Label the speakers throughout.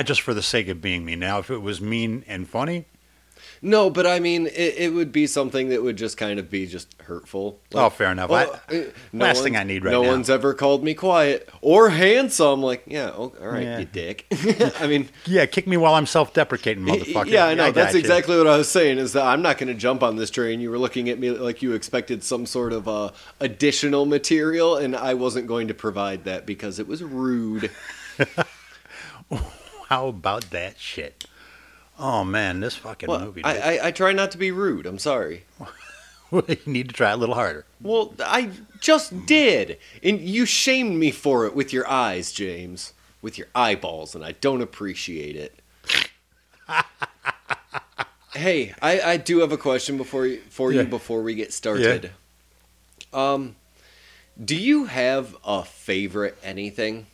Speaker 1: Not just for the sake of being mean. Now, if it was mean and funny,
Speaker 2: No, but I mean, it, it would be something that would just kind of be just hurtful.
Speaker 1: Oh, fair enough. I-
Speaker 2: uh,
Speaker 1: last thing I need right
Speaker 2: no
Speaker 1: now.
Speaker 2: one's ever called me quiet or handsome. Like, yeah, oh, all right,
Speaker 1: Yeah.
Speaker 2: you dick. I mean,
Speaker 1: yeah, kick me while I'm self-deprecating, motherfucker.
Speaker 2: yeah, I know.
Speaker 1: got
Speaker 2: That's
Speaker 1: you.
Speaker 2: exactly what I was saying. Is that I'm not going to jump on this train. You were looking at me like you expected some sort of uh, additional material, and I wasn't going to provide that because it was rude.
Speaker 1: How about that shit? Oh man, this fucking
Speaker 2: Well,
Speaker 1: movie.
Speaker 2: I. I, I try not to be rude. I'm sorry.
Speaker 1: you need to try a little harder.
Speaker 2: Well, I just did. And you shamed me for it with your eyes, James. With your eyeballs, and I don't appreciate it. hey, I, I do have a question before you, for
Speaker 1: Yeah.
Speaker 2: you before we get started. Yeah. Um, do you have a favorite anything?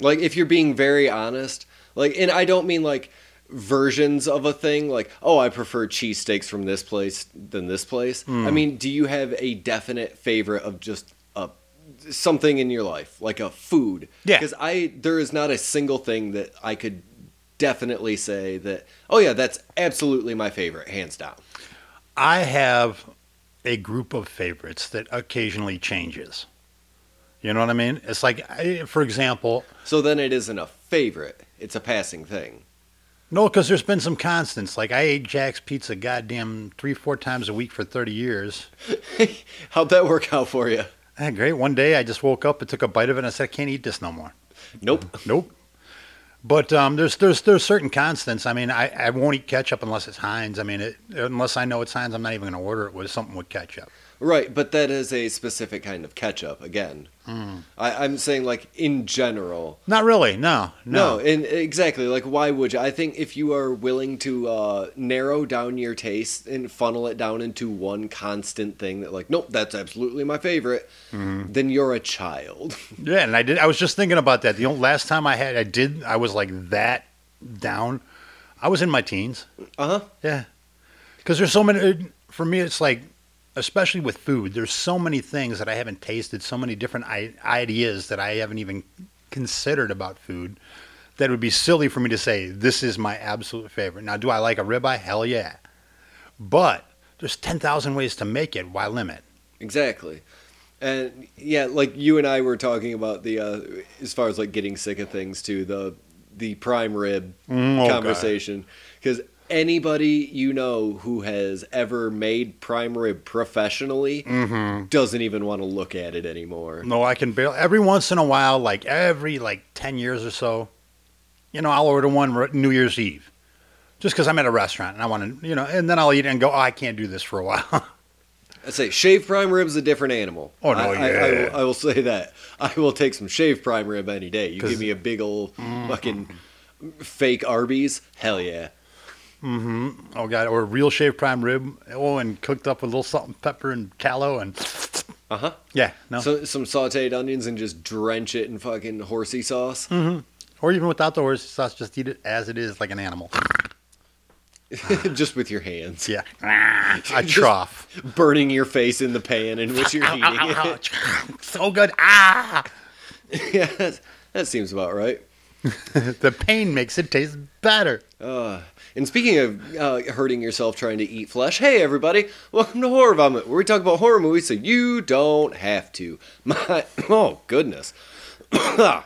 Speaker 2: Like, if you're being very honest, like, and I don't mean like versions of a thing, like, oh, I prefer cheesesteaks from this place than this place.
Speaker 1: Hmm.
Speaker 2: I mean, do you have a definite favorite of just a something in your life, like a food?
Speaker 1: Yeah.
Speaker 2: Because I there is not a single thing that I could definitely say that. Oh yeah, that's absolutely my favorite, hands down.
Speaker 1: I have a group of favorites that occasionally changes. You know what I mean? It's like, for example,
Speaker 2: So then it isn't a favorite; it's a passing thing.
Speaker 1: no, because there's been some constants. Like I ate Jack's Pizza, goddamn, three, four times a week for 30 years.
Speaker 2: How'd that work out for you?
Speaker 1: Eh, great. One day I just woke up and took a bite of it and I said, I can't eat this no more.
Speaker 2: Nope.
Speaker 1: Nope. But um, there's there's there's certain constants. I mean, I, I won't eat ketchup unless it's Heinz. I mean, it, unless I know it's Heinz, I'm not even going to order it with something with ketchup.
Speaker 2: Right, but that is a specific kind of ketchup. Again,
Speaker 1: Hmm.
Speaker 2: I, I'm saying like in general.
Speaker 1: Not really. No.
Speaker 2: No,
Speaker 1: No.
Speaker 2: and exactly like why would you? I think if you are willing to uh, narrow down your taste and funnel it down into one constant thing that like, nope, that's absolutely my favorite,
Speaker 1: Mm-hmm.
Speaker 2: then you're a child.
Speaker 1: Yeah, and I did. I was just thinking about that. The only, last time I had, I did. I was like that down. I was in my teens.
Speaker 2: Uh huh.
Speaker 1: Yeah, because there's so many. For me, it's like, especially with food, there's so many things that I haven't tasted. So many different I- ideas that I haven't even considered about food. That would be silly for me to say this is my absolute favorite. Now, do I like a ribeye? Hell yeah, but there's ten thousand ways to make it. Why limit?
Speaker 2: Exactly. And yeah, like you and I were talking about the uh, as far as like getting sick of things too, the the prime rib
Speaker 1: Mm, oh,
Speaker 2: conversation because anybody you know who has ever made prime rib professionally
Speaker 1: Mm-hmm.
Speaker 2: doesn't even want to look at it anymore.
Speaker 1: No, I can barely. Every once in a while, like every like ten years or so, you know, I'll order one New Year's Eve, just because I'm at a restaurant and I want to, you know, and then I'll eat it and go, oh, I can't do this for a while.
Speaker 2: I say shaved prime rib is a different animal.
Speaker 1: Oh, no,
Speaker 2: I, I, I,
Speaker 1: yeah.
Speaker 2: will, I will say that. I will take some shaved prime rib any day. You give me a big old fucking fake Arby's, hell yeah.
Speaker 1: Oh God, or real shaved prime rib, oh, and cooked up with a little salt and pepper and tallow and
Speaker 2: Uh huh.
Speaker 1: yeah, no,
Speaker 2: So, some sauteed onions and just drench it in fucking horsey sauce. Mm-hmm.
Speaker 1: Or even without the horsey sauce, just eat it as it is, like an animal.
Speaker 2: just with your hands.
Speaker 1: Yeah, a trough.
Speaker 2: Burning your face in the pan in which you're eating it.
Speaker 1: so good. Ah,
Speaker 2: yeah, that seems about right.
Speaker 1: the pain makes it taste better.
Speaker 2: Uh, and speaking of uh, hurting yourself trying to eat flesh, hey everybody, welcome to Horror Vomit, where we talk about horror movies so you don't have to. My oh goodness, oh,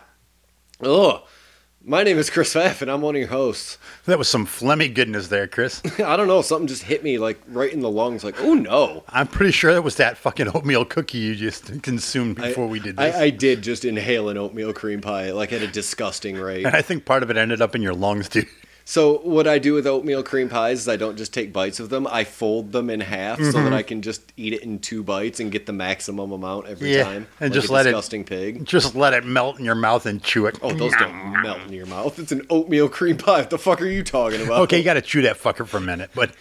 Speaker 2: my name is Chris Pfaff, and I'm one of your hosts.
Speaker 1: That was some phlegmy goodness there, Chris.
Speaker 2: I don't know, something just hit me like right in the lungs, like oh no.
Speaker 1: I'm pretty sure that was that fucking oatmeal cookie you just consumed before we did this.
Speaker 2: I, I did just inhale an oatmeal cream pie like at a disgusting rate.
Speaker 1: and I think part of it ended up in your lungs, too.
Speaker 2: So what I do with oatmeal cream pies is I don't just take bites of them. I fold them in half so
Speaker 1: Mm-hmm.
Speaker 2: that I can just eat it in two bites and get the maximum amount every
Speaker 1: Yeah,
Speaker 2: time.
Speaker 1: and
Speaker 2: like
Speaker 1: just let it-
Speaker 2: disgusting pig.
Speaker 1: Just let it melt in your mouth and chew it.
Speaker 2: Oh, those don't melt in your mouth. It's an oatmeal cream pie. What the fuck are you talking about?
Speaker 1: Okay, you got to chew that fucker for a minute, but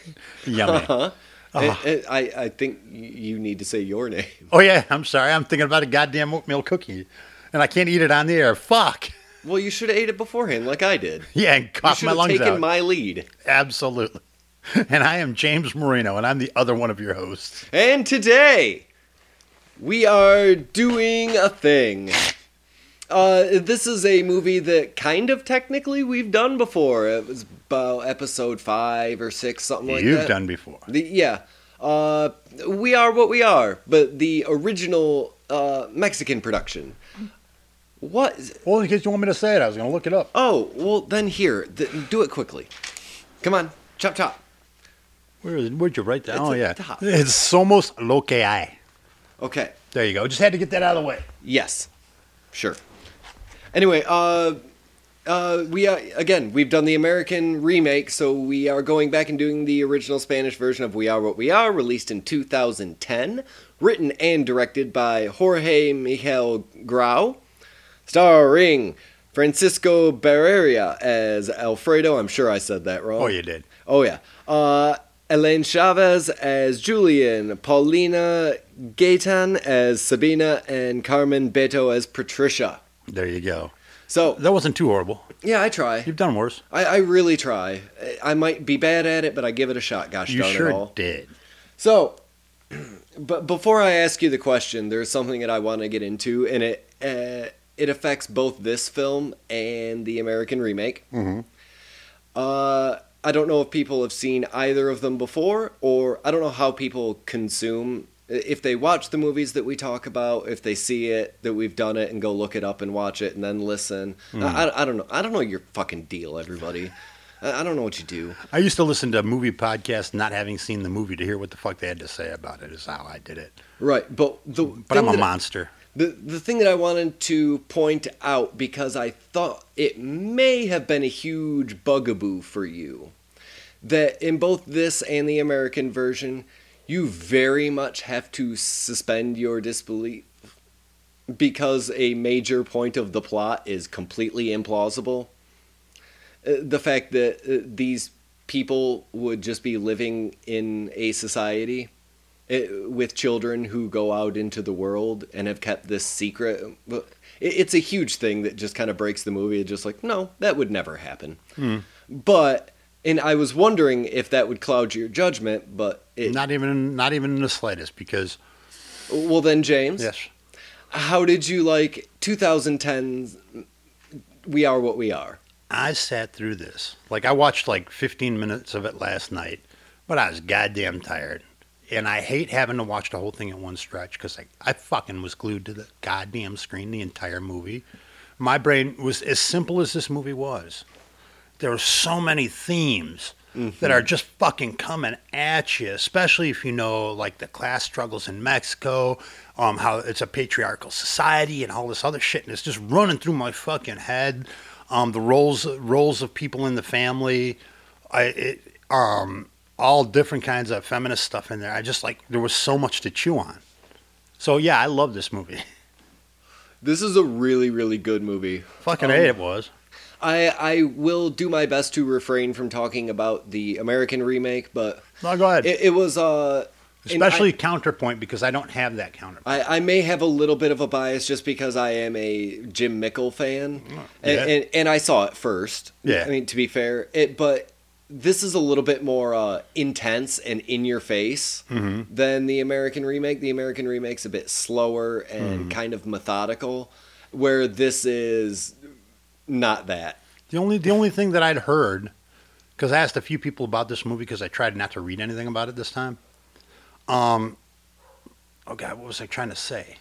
Speaker 1: yummy.
Speaker 2: And- and I, I think you need to say your name.
Speaker 1: Oh yeah, I'm sorry. I'm thinking about a goddamn oatmeal cookie, and I can't eat it on the air. Fuck.
Speaker 2: Well, you should have ate it beforehand, like I did.
Speaker 1: Yeah, and
Speaker 2: You
Speaker 1: cough
Speaker 2: should
Speaker 1: my
Speaker 2: have
Speaker 1: lungs
Speaker 2: taken
Speaker 1: out.
Speaker 2: my lead.
Speaker 1: Absolutely. And I am James Marino, and I'm the other one of your hosts.
Speaker 2: And today, we are doing a thing. Uh, this is a movie that kind of technically we've done before. It was about episode five or six, something like that.
Speaker 1: You've done before.
Speaker 2: The, yeah. Uh, we are what we are, but the original uh, Mexican production. What?
Speaker 1: Well, in case you want me to say it, I was going to look it up.
Speaker 2: Oh, well, then here. Th- do it quickly. Come on. Chop, chop.
Speaker 1: Where is, where'd you write that?
Speaker 2: It's
Speaker 1: oh, yeah.
Speaker 2: top.
Speaker 1: It's Somos Lo que hay.
Speaker 2: Okay.
Speaker 1: There you go. Just had to get that out of the way.
Speaker 2: Yes, sure. Anyway, uh, uh, we uh, again we've done the American remake, so we are going back and doing the original Spanish version of "We Are What We Are," released in 2010, written and directed by Jorge Miguel Grau, starring Francisco Barreria as Alfredo. I'm sure I said that wrong.
Speaker 1: Oh, you did.
Speaker 2: Oh yeah. Uh, Elaine Chavez as Julian, Paulina Gaitán as Sabina, and Carmen Beato as Patricia.
Speaker 1: There you go.
Speaker 2: So
Speaker 1: That wasn't too horrible.
Speaker 2: yeah, I try.
Speaker 1: You've done worse.
Speaker 2: I, I really try. I might be bad at it, but I give it a shot. Gosh
Speaker 1: You
Speaker 2: darn it
Speaker 1: sure
Speaker 2: all.
Speaker 1: did.
Speaker 2: So, but before I ask you the question, there's something that I want to get into, and it uh, it affects both this film and the American remake.
Speaker 1: Mhm.
Speaker 2: Uh, I don't know if people have seen either of them before, or I don't know how people consume. If they watch the movies that we talk about, if they see it that we've done it and go look it up and watch it and then listen, I, I, I don't know. I don't know your fucking deal, everybody. I, don't know what you do.
Speaker 1: I used to listen to movie podcasts not having seen the movie to hear what the fuck they had to say about it, is how I did it.
Speaker 2: Right, but the
Speaker 1: But I'm a monster.
Speaker 2: The the thing that I wanted to point out because I thought it may have been a huge bugaboo for you that in both this and the American version you very much have to suspend your disbelief because a major point of the plot is completely implausible. Uh, The fact that uh, these people would just be living in a society it, with children who go out into the world and have kept this secret. It, it's a huge thing that just kind of breaks the movie. It's just like, no, that would never happen. Hmm. But, and I was wondering if that would cloud your judgment, but it,
Speaker 1: Not even not even in the slightest because
Speaker 2: well then, James,
Speaker 1: yes.
Speaker 2: how did you like 2010's We Are What We Are?
Speaker 1: I sat through this. Like I watched like 15 minutes of it last night, but I was goddamn tired. And I hate having to watch the whole thing at one stretch because I, I fucking was glued to the goddamn screen the entire movie. My brain was as simple as this movie was. There were so many themes that are just fucking coming at you, especially if you know like the class struggles in Mexico, um, how it's a patriarchal society and all this other shit, and it's just running through my fucking head. Um, the roles roles of people in the family, I it, um, all different kinds of feminist stuff in there. I just like there was so much to chew on. So yeah, I love this movie.
Speaker 2: This is a really, really good movie.
Speaker 1: Fucking
Speaker 2: Um,
Speaker 1: A, it was.
Speaker 2: I I will do my best to refrain from talking about the American remake, but
Speaker 1: No, go ahead.
Speaker 2: it, it was uh
Speaker 1: Especially counterpoint because I don't have that counterpoint.
Speaker 2: I, I may have a little bit of a bias just because I am a Jim Mickle fan, and, and and I saw it first.
Speaker 1: Yeah.
Speaker 2: I mean to be fair, it but this is a little bit more uh, intense and in your face
Speaker 1: Mm-hmm.
Speaker 2: than the American remake. The American remake's a bit slower and
Speaker 1: Mm-hmm.
Speaker 2: kind of methodical, where this is not that.
Speaker 1: The only the only thing that I'd heard, because I asked a few people about this movie because I tried not to read anything about it this time. Um, oh God, what was I trying to say?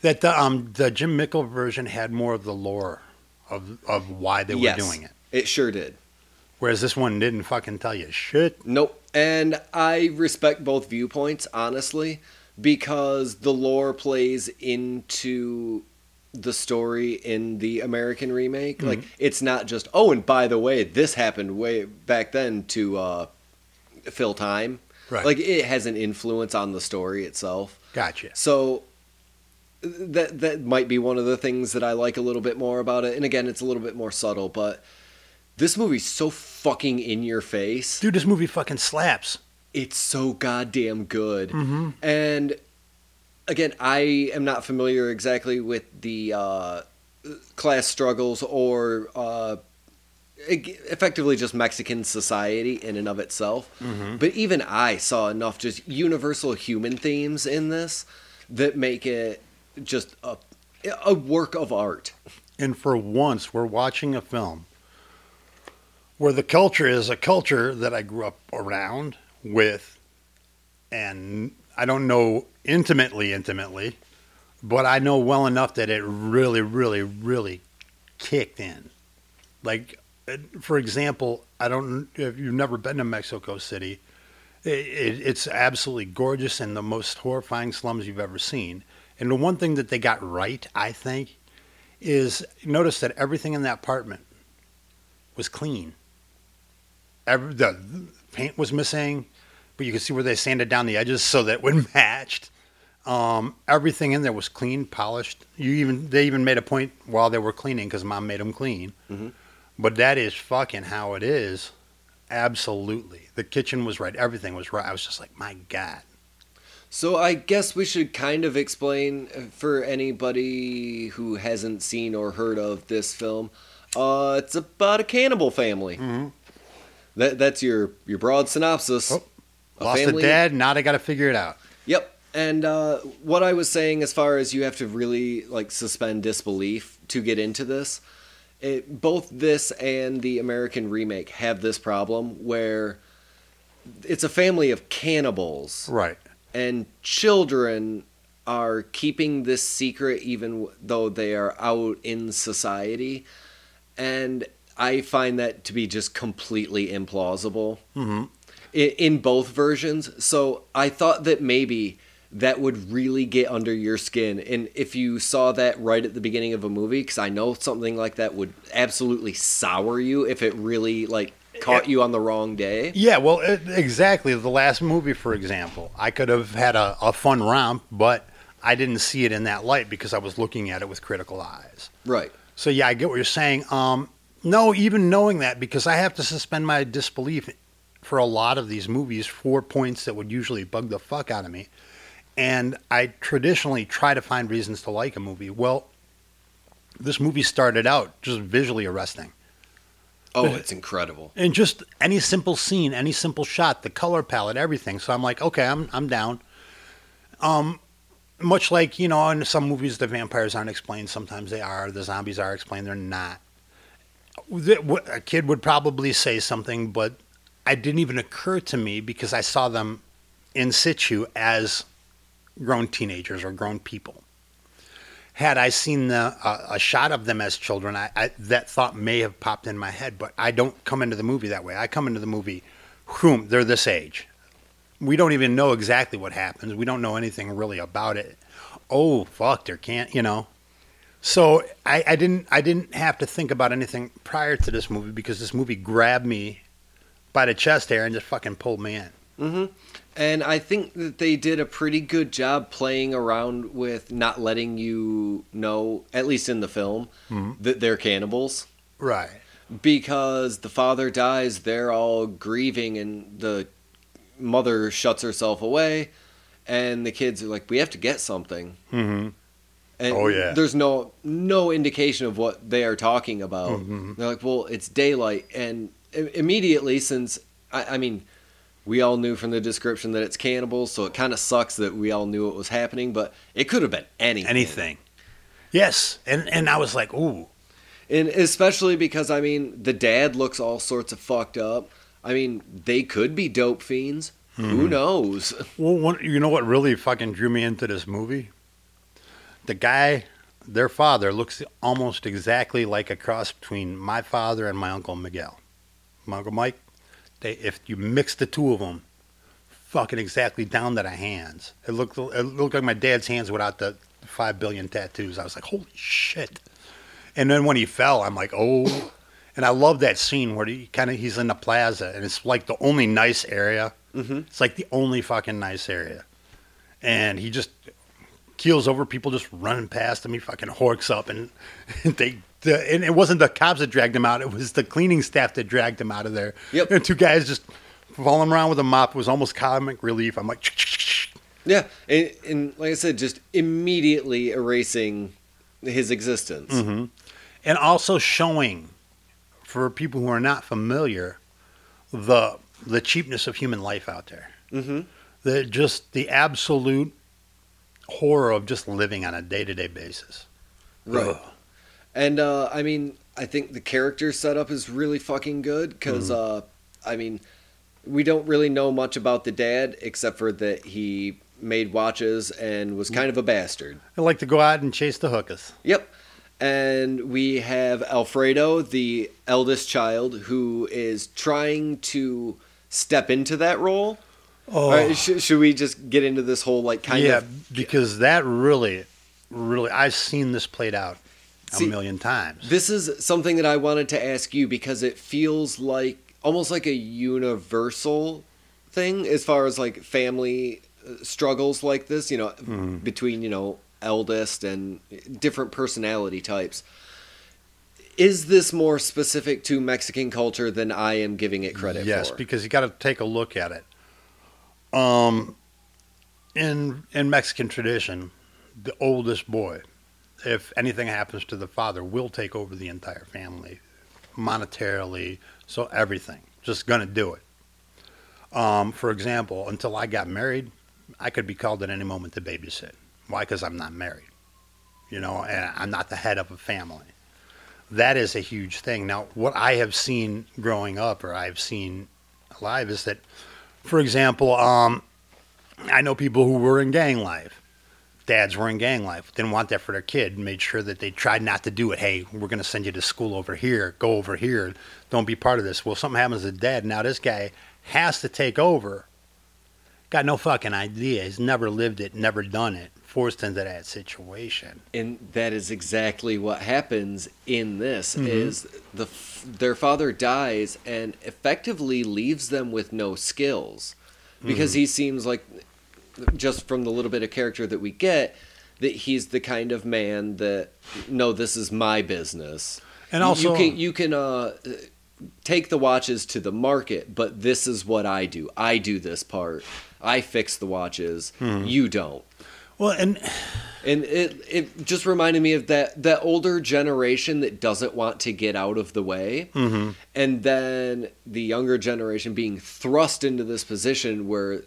Speaker 1: That the um the Jim Mickle version had more of the lore of of why they were
Speaker 2: yes,
Speaker 1: doing it,
Speaker 2: It sure did.
Speaker 1: Whereas this one didn't fucking tell you shit.
Speaker 2: Nope. And I respect both viewpoints, honestly, because the lore plays into the story in the American remake.
Speaker 1: Mm-hmm.
Speaker 2: Like, it's not just, oh, and by the way, this happened way back then to uh, fill time.
Speaker 1: Right.
Speaker 2: Like, it has an influence on the story itself.
Speaker 1: Gotcha.
Speaker 2: So that that might be one of the things that I like a little bit more about it. And again, it's a little bit more subtle, but this movie's so fucking in your face.
Speaker 1: Dude, this movie fucking slaps.
Speaker 2: It's so goddamn good.
Speaker 1: Mm-hmm.
Speaker 2: And again, I am not familiar exactly with the uh, class struggles or uh, effectively just Mexican society in and of itself. But even I saw enough just universal human themes in this that make it just a, a work of art.
Speaker 1: And for once, we're watching a film where the culture is a culture that I grew up around with, and I don't know intimately, intimately, but I know well enough that it really, really, really kicked in. Like, for example, I don't if you've never been to Mexico City. It, it, it's absolutely gorgeous and the most horrifying slums you've ever seen. And the one thing that they got right, I think, is notice that everything in that apartment was clean. Every, the, paint was missing, but you could see where they sanded down the edges so that it would matched. Um, everything in there was clean, polished. You even they even made a point while they were cleaning because mom made them clean.
Speaker 2: Mhm.
Speaker 1: But that is fucking how it is. Absolutely, the kitchen was right. Everything was right. I was just like, my god.
Speaker 2: So I guess we should kind of explain uh, for anybody who hasn't seen or heard of this film. Uh, it's about a cannibal family.
Speaker 1: Mhm.
Speaker 2: That that's your your broad synopsis.
Speaker 1: Oh,
Speaker 2: A
Speaker 1: Lost
Speaker 2: family-
Speaker 1: a dad. Now they got to figure it out.
Speaker 2: Yep. And uh, what I was saying, as far as you have to really like suspend disbelief to get into this, it, both this and the American remake have this problem where it's a family of cannibals
Speaker 1: Right.
Speaker 2: and children are keeping this secret even though they are out in society and i find that to be just completely implausible
Speaker 1: Mm-hmm.
Speaker 2: in, in both versions so i thought that maybe that would really get under your skin and if you saw that right at the beginning of a movie because i know something like that would absolutely sour you if it really like caught you on the wrong day
Speaker 1: Yeah, well, it, exactly. The last movie, for example, I could have had a, a fun romp, but I didn't see it in that light because I was looking at it with critical eyes.
Speaker 2: right
Speaker 1: So yeah, I get what you're saying. Um, no, even knowing that, because I have to suspend my disbelief for a lot of these movies for points that would usually bug the fuck out of me, and I traditionally try to find reasons to like a movie. Well, this movie started out just visually arresting.
Speaker 2: oh it's incredible
Speaker 1: And just any simple scene, any simple shot, the color palette, everything. So I'm like, okay, I'm I'm down. Um, much like you know, in some movies, the vampires aren't explained. Sometimes they are. The zombies are explained. They're not. A kid would probably say something, but it didn't even occur to me because I saw them in situ as grown teenagers or grown people. Had I seen the, uh, a shot of them as children, I, I, that thought may have popped in my head, but I don't come into the movie that way. I come into the movie, whom they're this age. We don't even know exactly what happens. We don't know anything really about it. Oh fuck, there can't you know. So I, I didn't I didn't have to think about anything prior to this movie because this movie grabbed me by the chest hair and just fucking pulled me in.
Speaker 2: hmm And I think that they did a pretty good job playing around with not letting you know, at least in the film,
Speaker 1: Mhm.
Speaker 2: that they're cannibals.
Speaker 1: Right.
Speaker 2: Because the father dies, they're all grieving, and the mother shuts herself away, and the kids are like, "We have to get something."
Speaker 1: Mm-hmm.
Speaker 2: And
Speaker 1: Oh, yeah.
Speaker 2: There's no no indication of what they are talking about.
Speaker 1: Mhm.
Speaker 2: They're like, well, it's daylight, and immediately, since I, I mean, we all knew from the description that it's cannibals, so it kind of sucks that we all knew what was happening. But it could have been anything.
Speaker 1: Anything. Yes, and and I was like, ooh,
Speaker 2: and especially because I mean, the dad looks all sorts of fucked up. I mean, they could be dope fiends. Who knows?
Speaker 1: Well, one, you know what really fucking drew me into this movie? The guy, their father, looks almost exactly like a cross between my father and my uncle Miguel. My uncle Mike. They, if you mix the two of them, fucking exactly down to the hands. It looked, it looked like my dad's hands without the five billion tattoos. I was like, holy shit! And then when he fell, I'm like, oh. And I love that scene where he kind of he's in the plaza, and it's like the only nice area.
Speaker 2: hmm
Speaker 1: It's like the only fucking nice area. And he just keels over people just running past him. He fucking horks up and they the, and it wasn't the cops that dragged him out, it was the cleaning staff that dragged him out of there.
Speaker 2: Yep.
Speaker 1: And two guys just falling around with a mop it was almost comic relief. I'm like
Speaker 2: Yeah, and, and like I said, just immediately erasing his existence.
Speaker 1: Mm-hmm. and also showing for people who are not familiar the the cheapness of human life out there.
Speaker 2: hmm
Speaker 1: The just the absolute horror of just living on a day to day basis.
Speaker 2: Right.
Speaker 1: Ugh.
Speaker 2: And uh, I mean, I think the character setup is really fucking good because,
Speaker 1: Mm-hmm.
Speaker 2: uh, I mean, we don't really know much about the dad except for that he made watches and was kind of a bastard.
Speaker 1: I like to go out and chase the hookers.
Speaker 2: Yep. And we have Alfredo, the eldest child, who is trying to step into that role.
Speaker 1: Oh,
Speaker 2: right, sh- should we just get into this whole like kind
Speaker 1: yeah,
Speaker 2: of Yeah,
Speaker 1: because that really, really, I've seen this played out a
Speaker 2: See,
Speaker 1: million times.
Speaker 2: This is something that I wanted to ask you because it feels like almost like a universal thing as far as like family uh, struggles like this, you know,
Speaker 1: Mm-hmm.
Speaker 2: between, you know, eldest and different personality types. Is this more specific to Mexican culture than I am giving it credit
Speaker 1: yes,
Speaker 2: for?
Speaker 1: because you got to take a look at it. Um, in in Mexican tradition, the oldest boy, if anything happens to the father, will take over the entire family, monetarily, so everything. Just gonna do it. Um, for example, until I got married, I could be called at any moment to babysit. Why? Because I'm not married. You know, and I'm not the head of a family. That is a huge thing. Now, what I have seen growing up, or I've seen alive, is that, for example, um, I know people who were in gang life. Dads were in gang life, didn't want that for their kid, made sure that they tried not to do it. Hey, we're going to send you to school over here, go over here, don't be part of this. Well, something happens to dad. Now this guy has to take over. Got no fucking idea. He's never lived it, never done it, forced into that situation.
Speaker 2: and that is exactly what happens in this mm-hmm. is the their father dies and effectively leaves them with no skills. Because mm-hmm. he seems like just from the little bit of character that we get that he's the kind of man that no this is my business.
Speaker 1: And also-
Speaker 2: you can you can uh take the watches to the market but this is what I do. I do this part. I fix the watches. Mm-hmm. You don't
Speaker 1: Well, and
Speaker 2: and it it just reminded me of that that older generation that doesn't want to get out of the way,
Speaker 1: Mm-hmm.
Speaker 2: and then the younger generation being thrust into this position where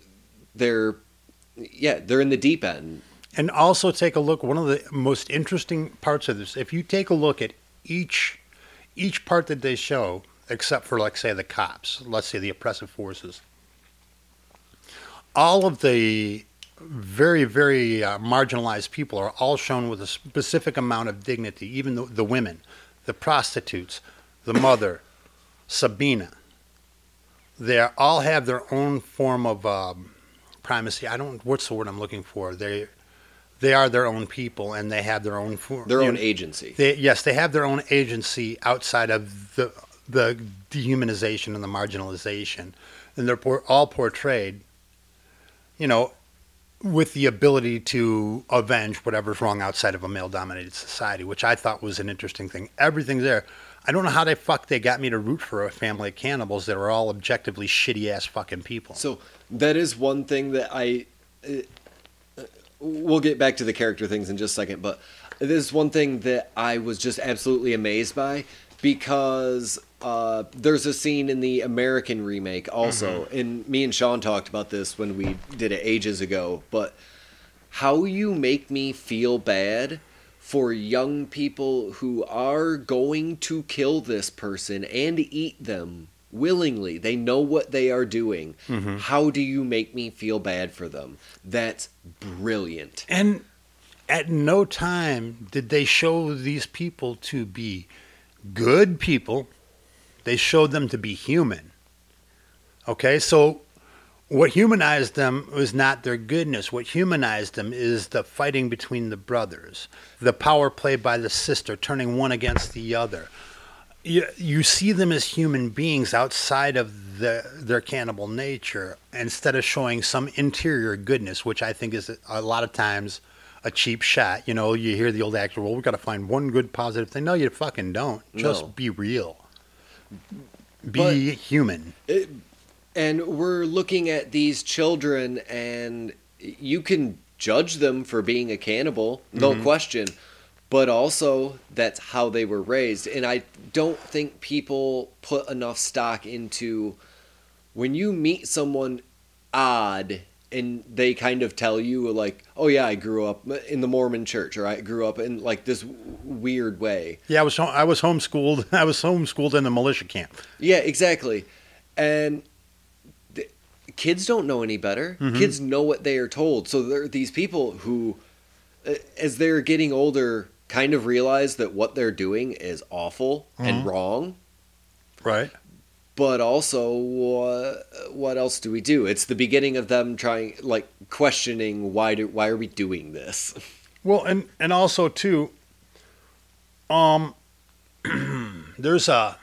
Speaker 2: they're yeah they're in the deep end.
Speaker 1: And also take a look. One of the most interesting parts of this, if you take a look at each each part that they show, except for like say the cops, let's say the oppressive forces, all of the very very uh, marginalized people are all shown with a specific amount of dignity. Even the, the women, the prostitutes, the mother, Sabina. They all have their own form of um, primacy. I don't. What's the word I'm looking for? They they are their own people and they have their own form.
Speaker 2: Their own
Speaker 1: know,
Speaker 2: agency.
Speaker 1: They, yes, they have their own agency outside of the the dehumanization and the marginalization, and they're por- all portrayed, you know, with the ability to avenge whatever's wrong outside of a male-dominated society, which I thought was an interesting thing. Everything's there. I don't know how the fuck they got me to root for a family of cannibals that are all objectively shitty ass fucking people.
Speaker 2: So that is one thing that I. Uh, we'll get back to the character things in just a second, but this is one thing that I was just absolutely amazed by because uh, there's a scene in the American remake also, and me and Sean talked about this when we did it ages ago, but how you make me feel bad for young people who are going to kill this person and eat them willingly. They know what they are doing. How do you make me feel bad for them? That's brilliant.
Speaker 1: And at no time did they show these people to be good people. They showed them to be human. Okay, so what humanized them was not their goodness. What humanized them is the fighting between the brothers, the power play by the sister, turning one against the other. You, you see them as human beings outside of the, their cannibal nature instead of showing some interior goodness, which I think is a lot of times a cheap shot. You know, you hear the old actor, well, we've got to find one good positive thing. No, you fucking don't. Just
Speaker 2: No.
Speaker 1: be real. Be
Speaker 2: But-
Speaker 1: human.
Speaker 2: And we're looking at these children, and you can judge them for being a cannibal, no mm-hmm. question. but also that's how they were raised. And I don't think people put enough stock into when you meet someone odd and they kind of tell you like, "Oh yeah, I grew up in the Mormon church or I grew up in like this weird way."
Speaker 1: Yeah, I was home, I was homeschooled. I was homeschooled in the militia camp.
Speaker 2: Yeah, exactly. And the, kids don't know any better. Kids know what they are told. So there are these people who, uh, as they're getting older, kind of realize that what they're doing is awful and wrong.
Speaker 1: Right.
Speaker 2: But also, what else do we do? It's the beginning of them trying, like, questioning why do why are we doing this?
Speaker 1: Well, and and also too, um, there's a.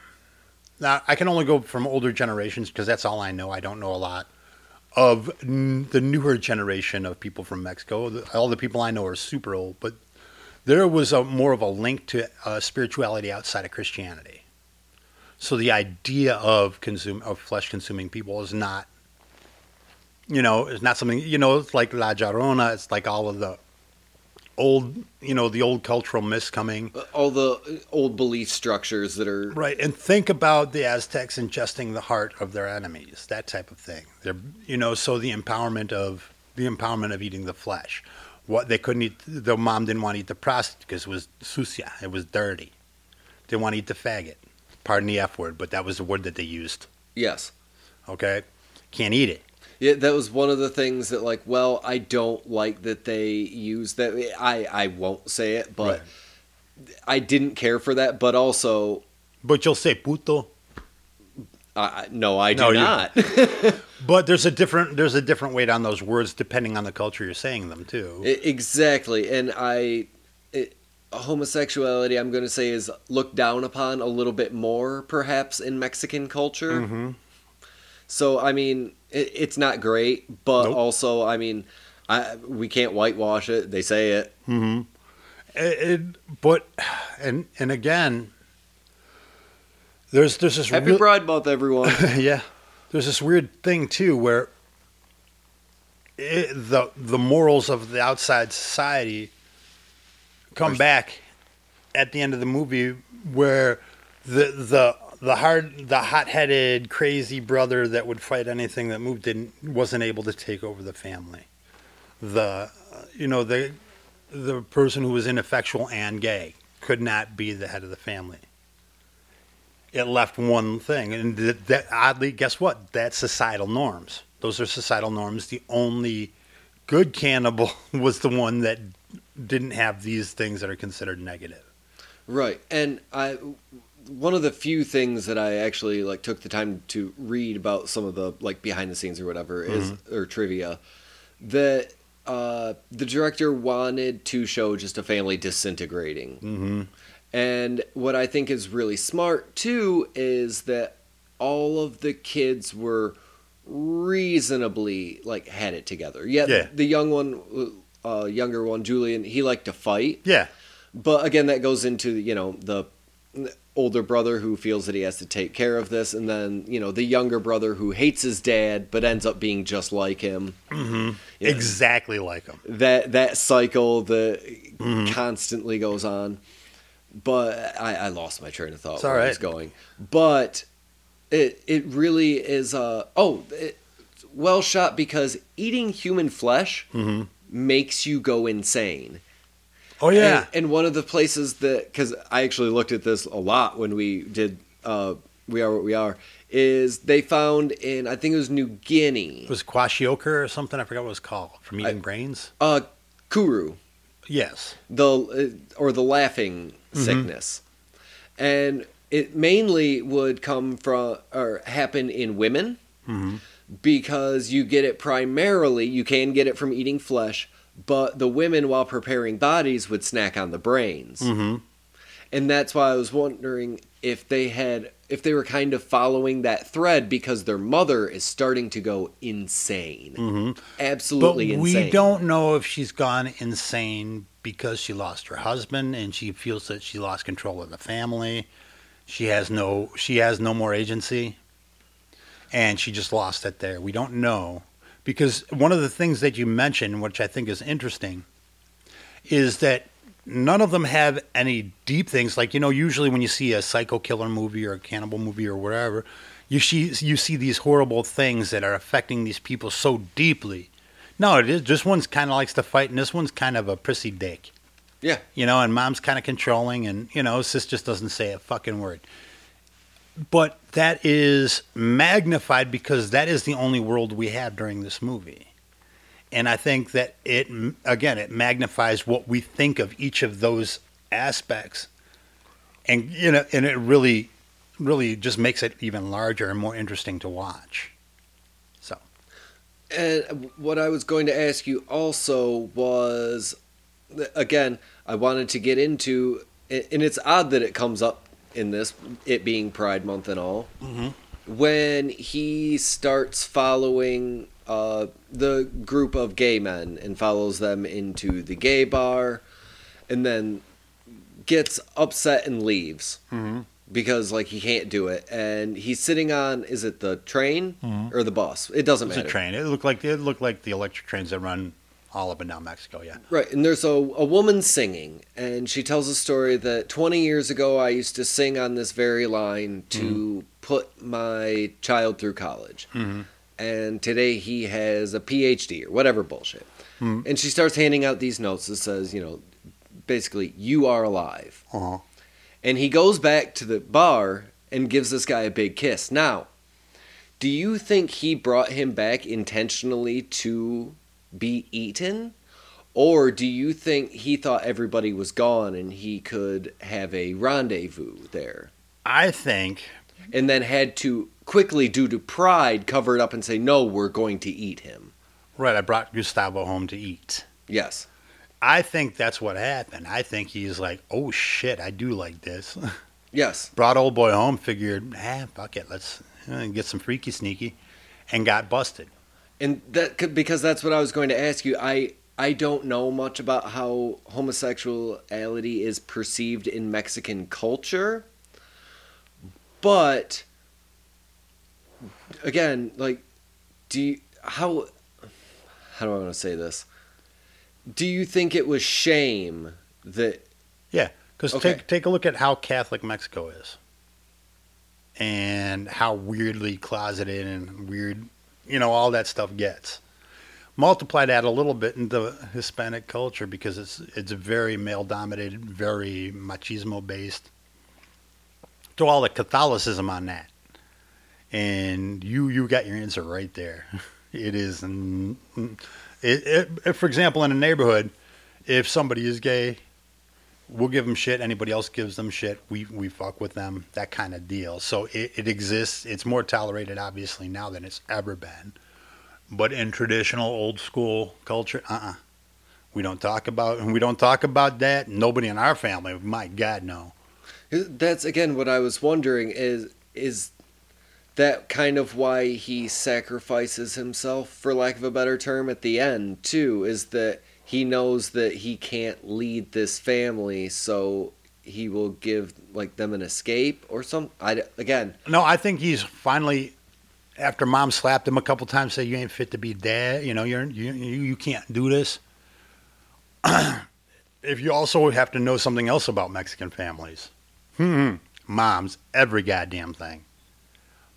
Speaker 1: Now I can only go from older generations because that's all I know. I don't know a lot of n- the newer generation of people from Mexico. The- All the people I know are super old, but there was a more of a link to uh, spirituality outside of Christianity. So the idea of consume of flesh consuming people is not, you know, it's not something you know. It's like La Llorona. It's like all of the old, you know, the old cultural myths coming.
Speaker 2: Uh, all the uh, old belief structures that are
Speaker 1: Right, and think about the Aztecs ingesting the heart of their enemies, that type of thing. They're, you know, so the empowerment of the empowerment of eating the flesh. What they couldn't eat, the mom didn't want to eat the prostitute because it was sucia, it was dirty. They didn't want to eat the faggot. Pardon the F word, but that was the word that they used.
Speaker 2: yes.
Speaker 1: Okay, can't eat it.
Speaker 2: Yeah, that was one of the things that, like, well, I don't like that they use that. I I won't say it, but I didn't care for that. But also,
Speaker 1: But you'll say puto.
Speaker 2: I no, I do
Speaker 1: No,
Speaker 2: not.
Speaker 1: But there's a different there's a different weight on those words depending on the culture you're saying them too.
Speaker 2: Exactly, and I homosexuality. I'm going to say is looked down upon a little bit more, perhaps in Mexican culture.
Speaker 1: mm-hmm.
Speaker 2: So I mean, it, it's not great, but
Speaker 1: Nope.
Speaker 2: also, I mean, I we can't whitewash it. They say it.
Speaker 1: Mm-hmm. It, it- but and and again, there's there's this
Speaker 2: Happy
Speaker 1: real-
Speaker 2: Pride Month, everyone.
Speaker 1: yeah, there's this weird thing too where it, the the morals of the outside society come back at the end of the movie where the the the hard the hot-headed crazy brother that would fight anything that moved didn't wasn't able to take over the family. The you know the the person who was ineffectual and gay could not be the head of the family. It left one thing and that, that oddly guess what? That's societal norms. Those are societal norms. The only good cannibal was the one that didn't have these things that are considered negative
Speaker 2: Right, and I one of the few things that I actually like took the time to read about some of the like behind the scenes or whatever is or trivia that uh, the director wanted to show just a family disintegrating,
Speaker 1: mm-hmm.
Speaker 2: and what I think is really smart too is that all of the kids were reasonably like had it together. Yeah,
Speaker 1: Yeah.
Speaker 2: the young one, uh, younger one, Julian, he liked to fight.
Speaker 1: yeah
Speaker 2: But again, that goes into you know the older brother who feels that he has to take care of this, and then you know the younger brother who hates his dad but ends up being just like him.
Speaker 1: mm-hmm.
Speaker 2: Yeah.
Speaker 1: exactly like him.
Speaker 2: That that cycle that
Speaker 1: Mm-hmm.
Speaker 2: constantly goes on. But I, I lost my train of thought
Speaker 1: It's
Speaker 2: where
Speaker 1: all
Speaker 2: I was going. But it it really is. Uh, oh, it, well shot because eating human flesh
Speaker 1: mm-hmm.
Speaker 2: Makes you go insane.
Speaker 1: oh yeah.
Speaker 2: And, and one of the places that, because I actually looked at this a lot when we did uh, We Are What We Are, is they found in, I think it was New Guinea,
Speaker 1: it was kwashioka or something i forgot what it was called from eating
Speaker 2: I-
Speaker 1: brains
Speaker 2: uh, Kuru,
Speaker 1: yes.
Speaker 2: The, uh, or the laughing sickness. And it mainly would come from, or happen in women.
Speaker 1: Mm-hmm.
Speaker 2: Because you get it primarily, you can get it from eating flesh, but the women, while preparing bodies, would snack on the brains.
Speaker 1: Mm-hmm.
Speaker 2: and that's why I was wondering if they had if they were kind of following that thread because their mother is starting to go insane,
Speaker 1: Mm-hmm. But
Speaker 2: absolutely
Speaker 1: we don't know if she's gone insane because she lost her husband and she feels that she lost control of the family. She has no she has no more agency and she just lost it there. We don't know because one of the things that you mentioned which I think is interesting is that none of them have any deep things. Like you know, usually when you see a psycho killer movie or a cannibal movie or whatever, you see you see these horrible things that are affecting these people so deeply. No, it is. This one's kind of likes to fight, and this one's kind of a prissy dick.
Speaker 2: Yeah.
Speaker 1: You know, and mom's kind of controlling, and you know, sis just doesn't say a fucking word. But that is magnified because that is the only world we have during this movie. And I think that it, again, it magnifies what we think of each of those aspects. And, you know, and it really, really just makes it even larger and more interesting to watch. So,
Speaker 2: And what I was going to ask you also was, again, I wanted to get into, and it's odd that it comes up in this, it being Pride Month and all.
Speaker 1: Mm-hmm.
Speaker 2: When he starts following uh, the group of gay men and follows them into the gay bar, and then gets upset and leaves
Speaker 1: Mm-hmm.
Speaker 2: because like he can't do it, and he's sitting on is it the train or the bus? It doesn't matter.
Speaker 1: it's a train. It looked like it looked like the electric trains that run all up and down Mexico. Yeah.
Speaker 2: Right, and there's a, a woman singing, and she tells a story that 20 years ago I used to sing on this very line to put my child through college.
Speaker 1: Mm-hmm.
Speaker 2: And today he has a PhD or whatever bullshit.
Speaker 1: Mhm.
Speaker 2: And she starts handing out these notes that says, you know, basically, you are alive.
Speaker 1: Uh-huh.
Speaker 2: And he goes back to the bar and gives this guy a big kiss. Now, do you think he brought him back intentionally to be eaten? Or do you think he thought everybody was gone and he could have a rendezvous there?
Speaker 1: I think
Speaker 2: And then had to quickly, due to pride, cover it up and say, no, we're going to eat him.
Speaker 1: right. I brought Gustavo home to eat.
Speaker 2: Yes.
Speaker 1: I think that's what happened. I think he's like, oh shit, I do like this.
Speaker 2: Yes.
Speaker 1: Brought old boy home, figured, ah, fuck it, let's uh, get some freaky sneaky, and got busted.
Speaker 2: And that because that's what I was going to ask you. I I don't know much about how homosexuality is perceived in Mexican culture, but again, like, do you, how how do I want to say this? Do you think it was shame that
Speaker 1: Yeah, because
Speaker 2: Okay.
Speaker 1: take take a look at how Catholic Mexico is, and how weirdly closeted and weird, you know, all that stuff gets. Multiply that a little bit into Hispanic culture because it's it's very male dominated, very machismo based. Throw all the Catholicism on that, and you you got your answer right there. It is, mm, mm, it, it, for example, in a neighborhood, if somebody is gay, we'll give them shit. Anybody else gives them shit. We we fuck with them. That kind of deal. So it, it exists. It's more tolerated, obviously, now than it's ever been. But in traditional old school culture, uh, uh we don't talk about and we don't talk about that. Nobody in our family, my God, no.
Speaker 2: That's again what I was wondering is is that kind of why he sacrifices himself for lack of a better term at the end too is that he knows that he can't lead this family so he will give like them an escape or some I again
Speaker 1: No, I think he's finally after mom slapped him a couple times, say you ain't fit to be dad. You know, you're you you, you can't do this. if you also have to know something else about Mexican families, hmm, moms every goddamn thing.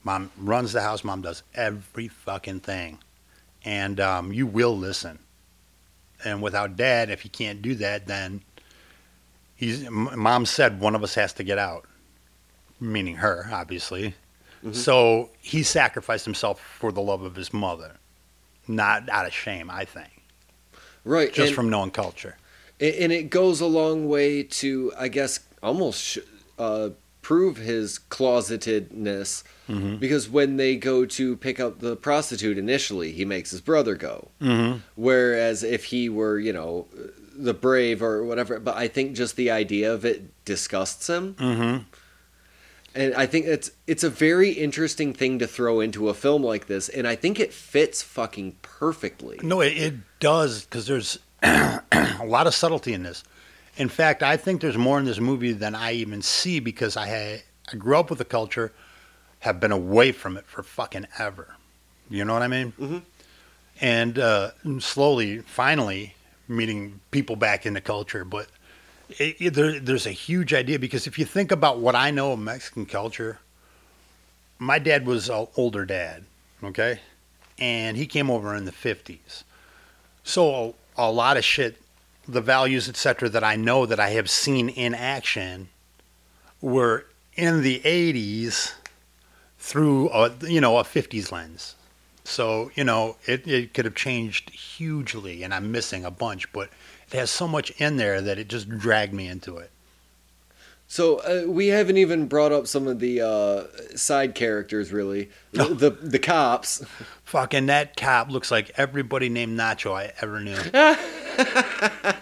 Speaker 1: Mom runs the house. Mom does every fucking thing, and um, you will listen. And without dad, if he can't do that, then he's. Mom said one of us has to get out, meaning her, obviously.
Speaker 2: Mhm.
Speaker 1: So he sacrificed himself for the love of his mother, not out of shame, I think,
Speaker 2: right
Speaker 1: just
Speaker 2: and,
Speaker 1: from knowing culture.
Speaker 2: and it goes a long way to I guess almost uh, prove his closetedness
Speaker 1: Mm-hmm.
Speaker 2: because when they go to pick up the prostitute initially he makes his brother go
Speaker 1: Mm-hmm.
Speaker 2: Whereas if he were, you know, the brave or whatever, but I think just the idea of it disgusts him.
Speaker 1: Mm-hmm.
Speaker 2: And I think it's it's a very interesting thing to throw into a film like this, and I think it fits fucking perfectly.
Speaker 1: No, it, it does because there's a lot of subtlety in this. In fact, I think there's more in this movie than I even see because I had I grew up with the culture, have been away from it for fucking ever. You know what I mean?
Speaker 2: Mhm.
Speaker 1: And uh, slowly, finally, meeting people back in the culture. But it, it- there, there's a huge idea because if you think about what I know of Mexican culture, my dad was an older dad, okay, and he came over in the fifties, so a, a lot of shit, the values, etc., that I know that I have seen in action, were in the eighties through a you know a fifties lens. So you know it, it could have changed hugely, and I'm missing a bunch, but it has so much in there that it just dragged me into it.
Speaker 2: So uh, we haven't even brought up some of the uh, side characters, really. The, the the cops.
Speaker 1: Fucking that cop looks like everybody named Nacho I ever knew.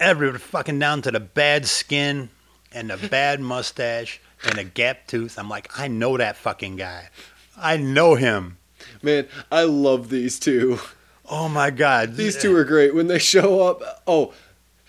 Speaker 1: Everybody fucking down to the bad skin and the bad mustache and a gap tooth. I'm like, I know that fucking guy. I know him.
Speaker 2: Man, I love these two.
Speaker 1: Oh my god.
Speaker 2: These two are great when they show up. Oh,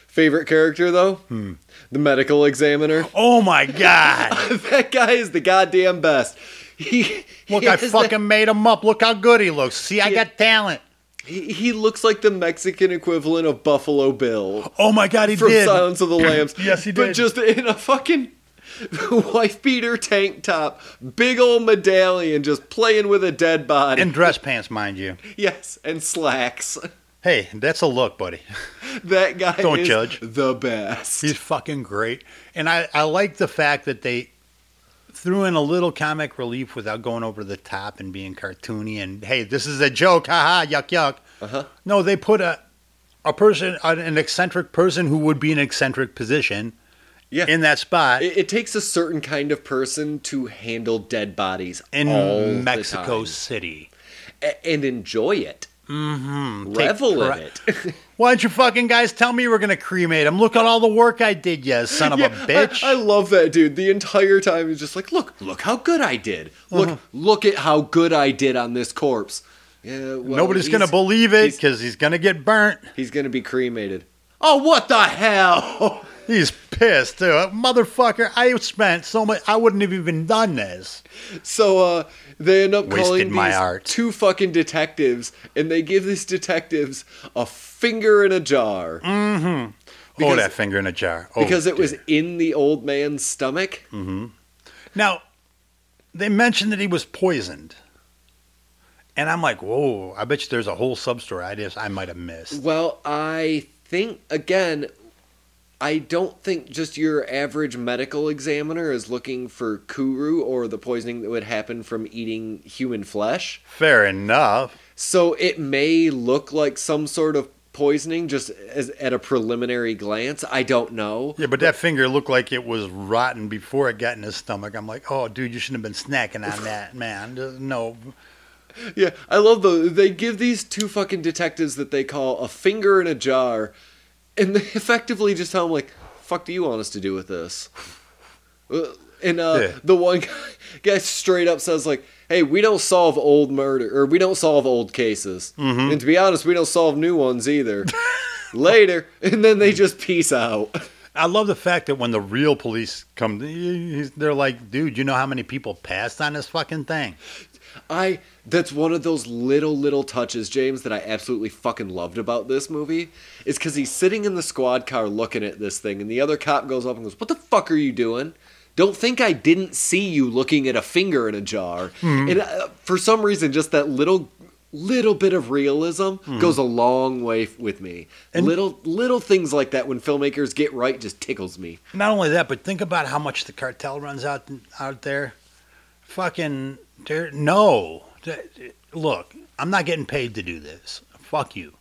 Speaker 2: favorite character though?
Speaker 1: Hmm.
Speaker 2: The medical examiner.
Speaker 1: Oh my god.
Speaker 2: that guy is the goddamn best. He
Speaker 1: Look,
Speaker 2: he
Speaker 1: I fucking
Speaker 2: that-
Speaker 1: made him up. Look how good he looks. See, I
Speaker 2: Yeah.
Speaker 1: got talent.
Speaker 2: he, he looks like the Mexican equivalent of Buffalo Bill
Speaker 1: Oh my god, he
Speaker 2: from
Speaker 1: did.
Speaker 2: Silence of the Lambs.
Speaker 1: Yes, he did.
Speaker 2: But just in a fucking wife beater tank top, big old medallion, just playing with a dead body.
Speaker 1: and dress pants, mind you.
Speaker 2: yes, and slacks.
Speaker 1: Hey, that's a look, buddy.
Speaker 2: That guy
Speaker 1: Don't
Speaker 2: is
Speaker 1: judge.
Speaker 2: the best.
Speaker 1: He's fucking great. And I, I like the fact that they threw in a little comic relief without going over the top and being cartoony and hey, this is a joke, haha, yuck yuck.
Speaker 2: Uh-huh.
Speaker 1: No, they put a a person an eccentric person who would be in an eccentric position
Speaker 2: Yeah.
Speaker 1: in that spot
Speaker 2: It, it takes a certain kind of person to handle dead bodies
Speaker 1: in Mexico. City.
Speaker 2: A- and enjoy it.
Speaker 1: Mm-hmm.
Speaker 2: Revel in it.
Speaker 1: Why don't you fucking guys tell me we're gonna cremate him? Look at all the work I did, you son of
Speaker 2: Yeah,
Speaker 1: a bitch.
Speaker 2: I, I love that dude. The entire time he's just like, look, look how good I did. Look,
Speaker 1: Uh-huh.
Speaker 2: look at how good I did on this corpse. Yeah, well,
Speaker 1: Nobody's gonna believe it
Speaker 2: he's-
Speaker 1: because he's gonna get burnt.
Speaker 2: He's gonna be cremated. Oh, what the hell?
Speaker 1: He's pissed too. Motherfucker, I spent so much I wouldn't have even done this.
Speaker 2: So uh, they end up
Speaker 1: Wasted
Speaker 2: calling
Speaker 1: my
Speaker 2: these
Speaker 1: art.
Speaker 2: two fucking detectives, and they give these detectives a finger in a jar
Speaker 1: Hold
Speaker 2: Because-
Speaker 1: that finger in a jar. Oh,
Speaker 2: because it was in the old man's stomach. Mm-hmm.
Speaker 1: Now, they mentioned that he was poisoned. And I'm like, whoa, I bet you there's a whole sub story I just I might have missed.
Speaker 2: Well, I think again, I don't think just your average medical examiner is looking for kuru or the poisoning that would happen from eating human flesh.
Speaker 1: Fair enough.
Speaker 2: So it may look like some sort of poisoning just as at a preliminary glance. I don't know.
Speaker 1: Yeah, but that finger looked like it was rotten before it got in his stomach. I'm like, oh, dude, you shouldn't have been snacking on that, man. No.
Speaker 2: Yeah, I love the they give these two fucking detectives that they call a finger in a jar, and they effectively just tell them like, "Fuck, do you want us to do with this?" Uh, And uh,
Speaker 1: Yeah.
Speaker 2: the one guy, guy straight up says like, "Hey, we don't solve old murder, or we don't solve old cases,
Speaker 1: Mm-hmm.
Speaker 2: and to be honest, we don't solve new ones either." Later, and then they just peace out.
Speaker 1: I love the fact that when the real police come, they're like, dude, you know how many people passed on this fucking thing?
Speaker 2: I that's one of those little little touches, James, that I absolutely fucking loved about this movie. Is because he's sitting in the squad car looking at this thing, and the other cop goes up and goes, "What the fuck are you doing? Don't think I didn't see you looking at a finger in a jar." And uh, for some reason, just that little little bit of realism goes a long way f- with me.
Speaker 1: And-
Speaker 2: little little things like that when filmmakers get right just tickles me.
Speaker 1: Not only that, but think about how much the cartel runs out out there. Fucking, there, no. Look, I'm not getting paid to do this. Fuck you.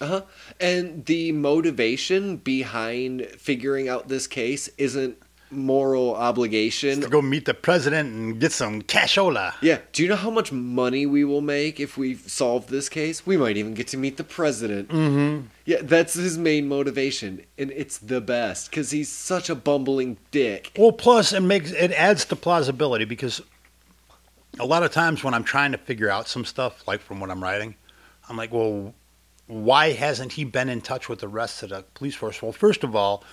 Speaker 2: Uh-huh. And the motivation behind figuring out this case isn't moral obligation.
Speaker 1: To go meet the president and get some cashola.
Speaker 2: Yeah. Do you know how much money we will make if we solve this case? We might even get to meet the president. Mm-hmm. Yeah, that's his main motivation, and it's the best because he's such a bumbling dick.
Speaker 1: Well, plus it makes it adds to plausibility because a lot of times when I'm trying to figure out some stuff, like from what I'm writing, I'm like, well, why hasn't he been in touch with the rest of the police force? Well, first of all,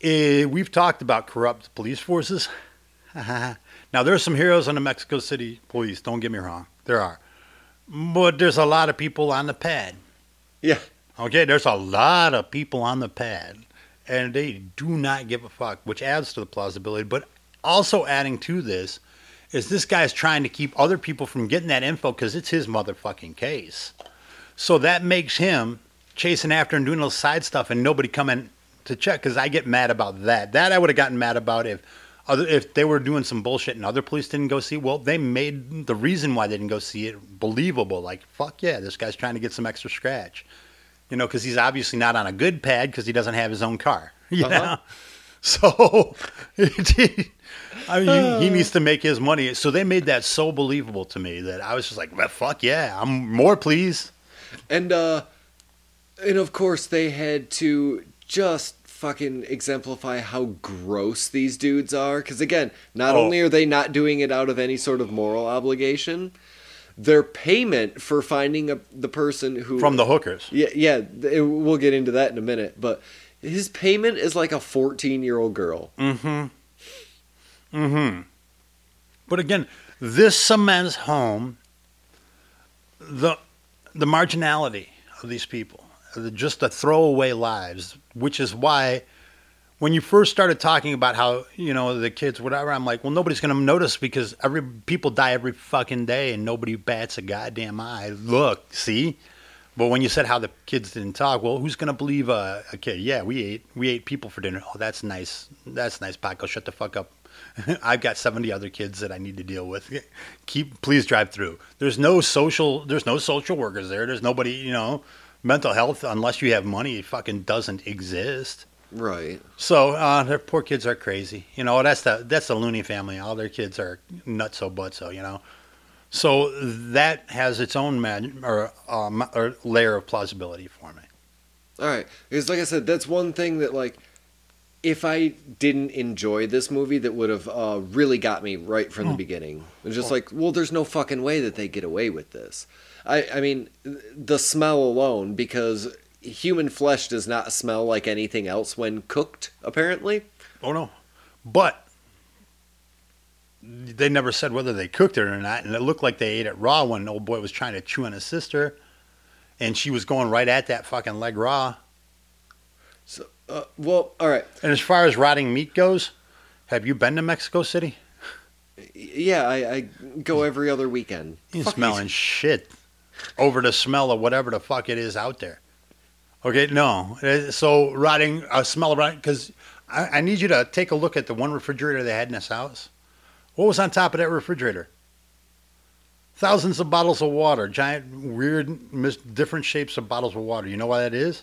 Speaker 1: eh, we've talked about corrupt police forces. now, there's some heroes in the Mexico City police. Don't get me wrong, there are, but there's a lot of people on the pad.
Speaker 2: Yeah.
Speaker 1: Okay, there's a lot of people on the pad. and they do not give a fuck, which adds to the plausibility. But also adding to this is this guy's trying to keep other people from getting that info because it's his motherfucking case. So that makes him chasing after and doing little side stuff and nobody coming to check because I get mad about that. That I would have gotten mad about if other if they were doing some bullshit and other police didn't go see. Well, they made the reason why they didn't go see it believable. Like fuck yeah, this guy's trying to get some extra scratch. You know, because he's obviously not on a good pad because he doesn't have his own car. You
Speaker 2: Uh-huh.
Speaker 1: know, so I mean, he, he needs to make his money. So they made that so believable to me that I was just like, well, fuck yeah, I'm more pleased.
Speaker 2: And uh and of course they had to just fucking exemplify how gross these dudes are cuz again, not
Speaker 1: Oh.
Speaker 2: only are they not doing it out of any sort of moral obligation, their payment for finding a, the person who
Speaker 1: From the hookers.
Speaker 2: Yeah, yeah, th- we'll get into that in a minute, but his payment is like a 14-year-old girl.
Speaker 1: Mm-hmm. Mm-hmm. But again, this cements home the the marginality of these people, just the throwaway lives, which is why when you first started talking about how you know the kids whatever, I'm like, well, nobody's gonna notice because every people die every fucking day and nobody bats a goddamn eye. Look, see. But when you said how the kids didn't talk, well, who's gonna believe a, a kid? Yeah, we ate we ate people for dinner. Oh, that's nice. That's nice, Paco. Shut the fuck up. I've got seventy other kids that I need to deal with. Keep please drive through. There's no social. There's no social workers there. There's nobody. You know, mental health unless you have money, it fucking doesn't exist.
Speaker 2: Right.
Speaker 1: So uh, their poor kids are crazy. You know, that's the that's the loony family. All their kids are nutso butso. You know, so that has its own man or, um, or layer of plausibility for me.
Speaker 2: All right, because like I said, that's one thing that like, if I didn't enjoy this movie, that would have uh, really got me right from the beginning. It's just like, well, there's no fucking way that they get away with this. I I mean, the smell alone, because human flesh does not smell like anything else when cooked. Apparently,
Speaker 1: Oh no, but they never said whether they cooked it or not, and it looked like they ate it raw when old boy was trying to chew on his sister, and she was going right at that fucking leg raw.
Speaker 2: so uh, well, all right,
Speaker 1: And as far as rotting meat goes, have you been to Mexico City?
Speaker 2: yeah, I, I go every other weekend.
Speaker 1: You're
Speaker 2: Fuck
Speaker 1: smelling shit over the smell of whatever the fuck it is out there. Okay, no. Uh, So rotting, uh, smell of rotting, because I, I need you to take a look at the one refrigerator they had in this house. What was on top of that refrigerator? Thousands of bottles of water, giant, weird, mis- different shapes of bottles of water. You know why that is?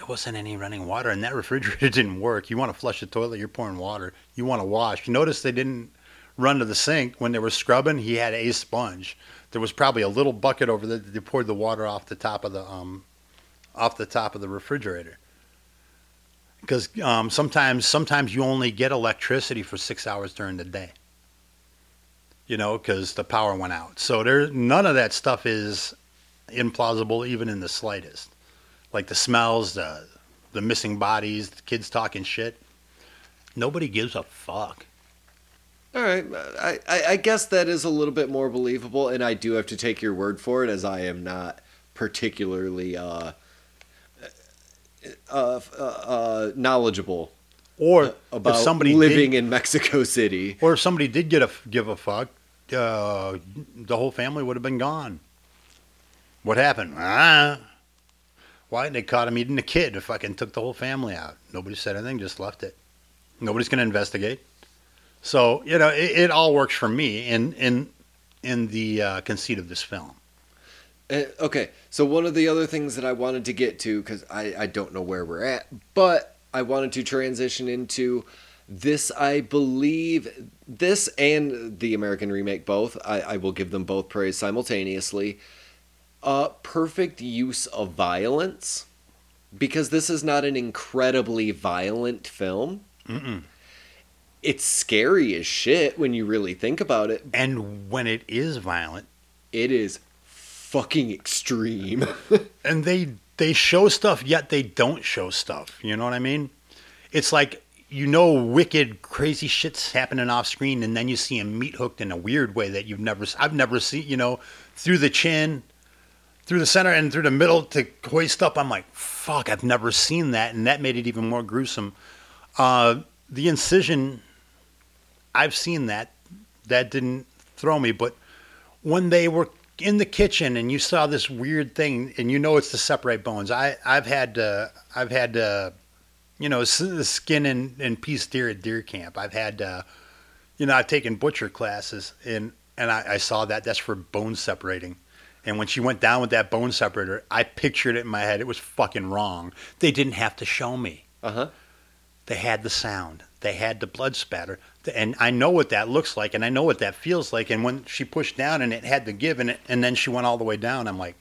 Speaker 1: There wasn't any running water, and that refrigerator didn't work. You want to flush the toilet, you're pouring water. You want to wash. You notice they didn't run to the sink when they were scrubbing. He had a sponge. There was probably a little bucket over there that they poured the water off the top of the um, off the top of the refrigerator. Because um, sometimes sometimes you only get electricity for six hours during the day. You know, because the power went out. So there, none of that stuff is implausible, even in the slightest. Like the smells, the the missing bodies, the kids talking shit. Nobody gives a fuck.
Speaker 2: All right, I, I, I guess that is a little bit more believable, and I do have to take your word for it, as I am not particularly uh, uh, uh, uh, knowledgeable
Speaker 1: Or
Speaker 2: about
Speaker 1: if somebody
Speaker 2: living
Speaker 1: did,
Speaker 2: in Mexico City.
Speaker 1: or if somebody did get a give a fuck, uh, the whole family would have been gone. What happened? Ah. Why they caught him eating a kid? Fucking took the whole family out. Nobody said anything, just left it. Nobody's gonna investigate. So you know, it, it all works for me in in in the uh, conceit of this film.
Speaker 2: Uh, okay, so one of the other things that I wanted to get to, because I, I don't know where we're at, but I wanted to transition into this, I believe, this and the American remake both. I, I will give them both praise simultaneously. Uh, perfect use of violence, because this is not an incredibly violent film.
Speaker 1: Mm-mm.
Speaker 2: It's scary as shit when you really think about it.
Speaker 1: And when it is violent,
Speaker 2: It is fucking extreme.
Speaker 1: and they they show stuff yet they don't show stuff you know what i mean it's like you know wicked crazy shit's happening off screen and then you see him meat hooked in a weird way that you've never i've never seen you know through the chin through the center and through the middle to hoist up. I'm like, fuck, I've never seen that, and that made it even more gruesome. Uh, the incision, I've seen that. That didn't throw me, but when they were in the kitchen and you saw this weird thing, and you know it's to separate bones. I I've had uh, I've had uh, you know skin and, and piece deer at deer camp. I've had uh, you know I've taken butcher classes and and I, I saw that that's for bone separating. And when she went down with that bone separator, I pictured it in my head. It was fucking wrong. They didn't have to show me.
Speaker 2: Uh huh.
Speaker 1: They had the sound. They had the blood spatter. And I know what that looks like and I know what that feels like. And when she pushed down and it had the give and, it, and then she went all the way down, I'm like,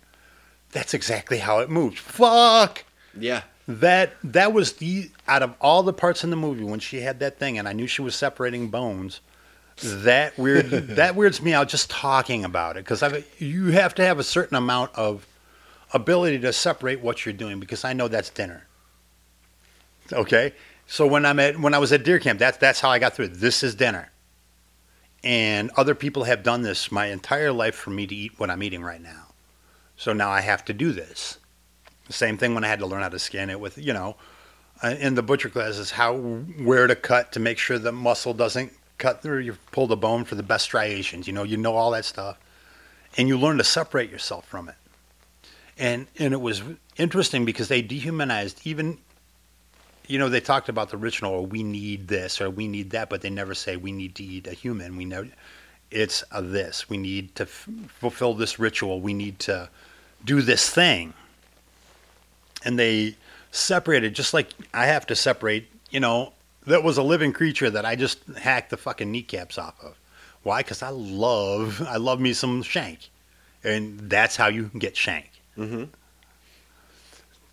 Speaker 1: that's exactly how it moved. Fuck!
Speaker 2: Yeah.
Speaker 1: That that was the out of all the parts in the movie when she had that thing and I knew she was separating bones. That weird that weirds me out just talking about it because you have to have a certain amount of ability to separate what you're doing because I know that's dinner. Okay, so when I'm at when I was at deer camp, that's that's how I got through it. This is dinner, and other people have done this my entire life for me to eat what I'm eating right now. So now I have to do this. Same thing when I had to learn how to skin it with you know, uh, in the butcher classes how where to cut to make sure the muscle doesn't cut through. You pull the bone for the best striations. You know, you know all that stuff, and you learn to separate yourself from it. And and it was interesting because they dehumanized even you know, they talked about the ritual, or oh, we need this, or we need that, but they never say we need to eat a human. We know it's a this. We need to f- fulfill this ritual. We need to do this thing. And they separated, just like I have to separate, you know, that was a living creature that I just hacked the fucking kneecaps off of. Why? Because I love, I love me some shank. And that's how you get shank
Speaker 2: Mm-hmm.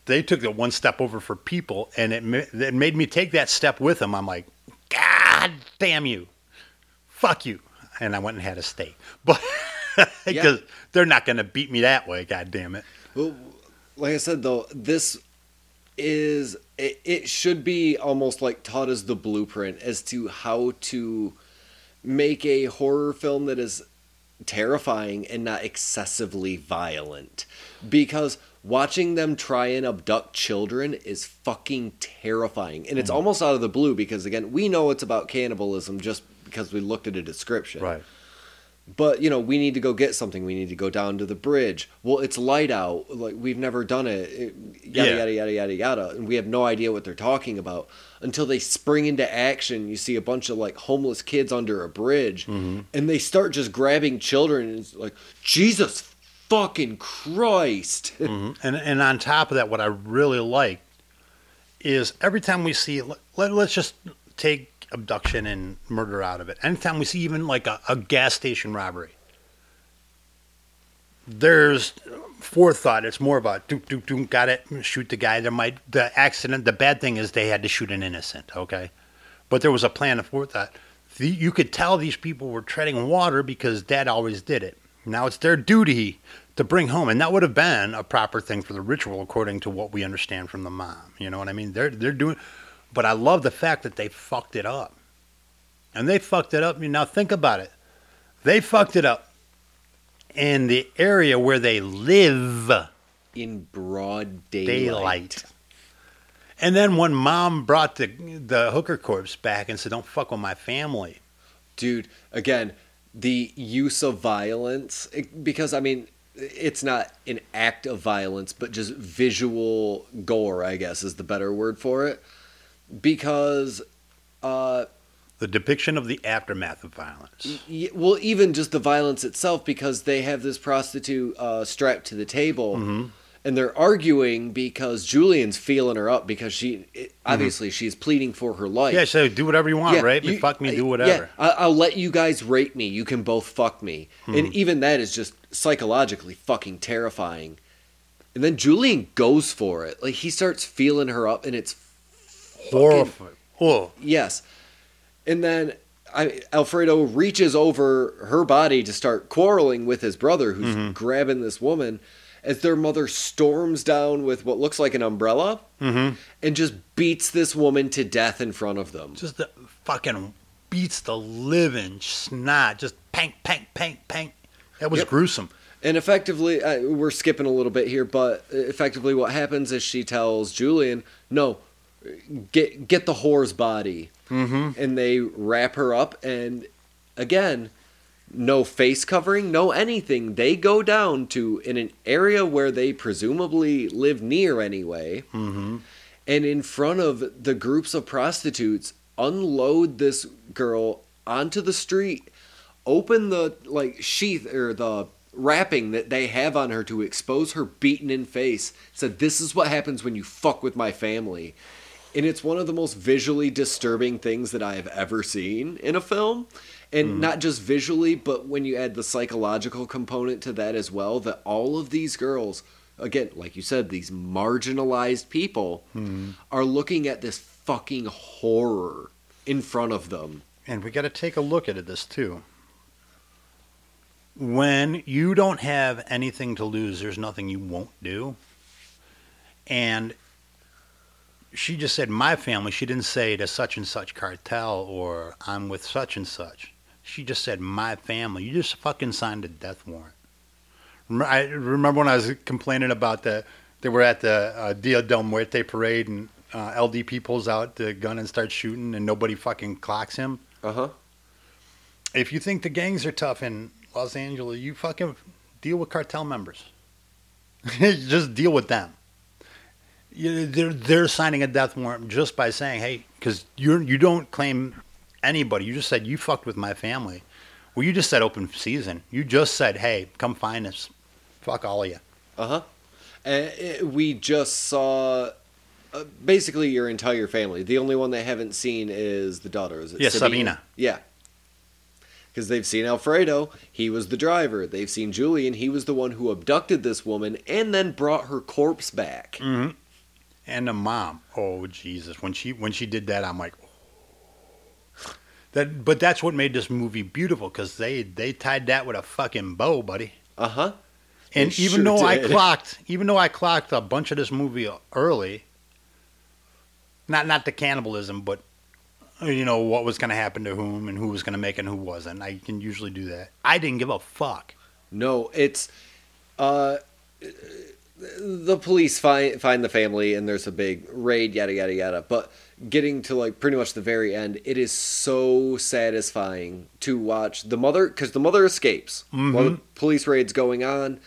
Speaker 1: they took it one step over for people, and it, it made me take that step with them. I'm like, God damn you, fuck you, and I went and had a steak, but because they're not going to beat me that way. God damn it.
Speaker 2: Well, like I said though, this is it, it should be almost like taught as the blueprint as to how to make a horror film that is terrifying and not excessively violent. Because watching them try and abduct children is fucking terrifying. And it's mm. almost out of the blue because again we know it's about cannibalism just because we looked at a description but you know we need to go get something. We need to go down to the bridge. Well it's light out. Like we've never done it, it yada
Speaker 1: Yeah.
Speaker 2: yada yada yada yada. And we have no idea what they're talking about until they spring into action. You see a bunch of like homeless kids under a bridge
Speaker 1: Mm-hmm.
Speaker 2: and they start just grabbing children and it's like jesus fucking christ.
Speaker 1: Mhm. And and on top of that, what I really like is every time we see, let, let's just take abduction and murder out of it. Anytime we see even like a, a gas station robbery, there's forethought. It's more about do do do got it, shoot the guy. There might the accident. The bad thing is they had to shoot an innocent. Okay, but there was a plan of forethought. You could tell these people were treading water because Dad always did it. Now it's their duty to bring home, and that would have been a proper thing for the ritual, according to what we understand from the mom. You know what I mean? They're they're doing, but I love the fact that they fucked it up, and they fucked it up. Now think about it, they fucked it up in the area where they live,
Speaker 2: in broad daylight,
Speaker 1: daylight. And then when mom brought the the hooker corpse back and said, "Don't fuck with my family,"
Speaker 2: dude again the use of violence eh, because i mean it's not an act of violence but just visual gore i guess is the better word for it because uh
Speaker 1: the depiction of the aftermath of violence.
Speaker 2: y- well even just the violence itself because they have this prostitute uh strapped to the table
Speaker 1: Mm-hmm.
Speaker 2: and they're arguing because julian's feeling her up because she it, obviously she's pleading for her life
Speaker 1: Mm-hmm. Yeah, so do whatever you want,
Speaker 2: Yeah,
Speaker 1: me,
Speaker 2: you-
Speaker 1: fuck me, do whatever.
Speaker 2: Yeah, I, I'll let you guys rape me. You can both fuck me.
Speaker 1: Hmm.
Speaker 2: And even that is just psychologically fucking terrifying. And then Julian goes for it. Like he starts feeling her up, and it's
Speaker 1: Horrifying. Oh,
Speaker 2: yes. And then I, Alfredo reaches over her body to start quarreling with his brother, who's
Speaker 1: Mm-hmm.
Speaker 2: grabbing this woman. As their mother storms down with what looks like an umbrella
Speaker 1: Mm-hmm.
Speaker 2: and just beats this woman to death in front of them.
Speaker 1: just the fucking beats the living snot. Just pank, pank, pank, pank. That was
Speaker 2: Yep.
Speaker 1: gruesome.
Speaker 2: And effectively, uh, we're skipping a little bit here, but effectively, what happens is she tells Julian, "No, get get the whore's body," mm-hmm. and they wrap her up. And again, no face covering, no anything. They go down to in an area where they presumably live near anyway,
Speaker 1: Mm-hmm.
Speaker 2: and in front of the groups of prostitutes, unload this girl onto the street, open the like sheath or the wrapping that they have on her to expose her beaten in face. Said this is what happens when you fuck with my family. And it's one of the most visually disturbing things that I have ever seen in a film. And hmm. not just visually, but when you add the psychological component to that as well, that all of these girls, again, like you said, these marginalized people hmm. are looking at this fucking horror in front of them.
Speaker 1: And we got to take a look at it, this too. When you don't have anything to lose, there's nothing you won't do. And she just said, my family. She didn't say to such and such cartel or I'm with such and such. She just said, my family. You just fucking signed a death warrant. I remember when I was complaining about the, they were at the uh, Dia del Muerte parade and uh, LDP pulls out the gun and starts shooting and nobody fucking clocks him
Speaker 2: Uh huh.
Speaker 1: if you think the gangs are tough in Los Angeles, you fucking deal with cartel members. just deal with them. They're they're signing a death warrant just by saying, "Hey," because you you don't claim anybody. You just said you fucked with my family. Well, you just said open season. You just said, "Hey, come find us." Fuck all of you.
Speaker 2: Uh huh. And it, we just saw uh, basically your entire family. The only one they haven't seen is the daughter. Is it
Speaker 1: Yeah,
Speaker 2: Sabina?
Speaker 1: Sabina.
Speaker 2: Yeah. Because they've seen Alfredo, he was the driver. They've seen Julian, he was the one who abducted this woman and then brought her corpse back.
Speaker 1: Mm-hmm. And the mom. Oh Jesus! When she when she did that, I'm like, that. But that's what made this movie beautiful because they they tied that with a fucking bow, buddy.
Speaker 2: Uh huh.
Speaker 1: And
Speaker 2: They
Speaker 1: even
Speaker 2: sure
Speaker 1: though I clocked, even though I clocked a bunch of this movie early, not not the cannibalism, but you know what was going to happen to whom and who was going to make it and who wasn't. I can usually do that. I didn't give a fuck.
Speaker 2: No, it's uh the police find find the family and there's a big raid yada yada yada but getting to like pretty much the very end it is so satisfying to watch the mother cuz the mother escapes while the police raid's going on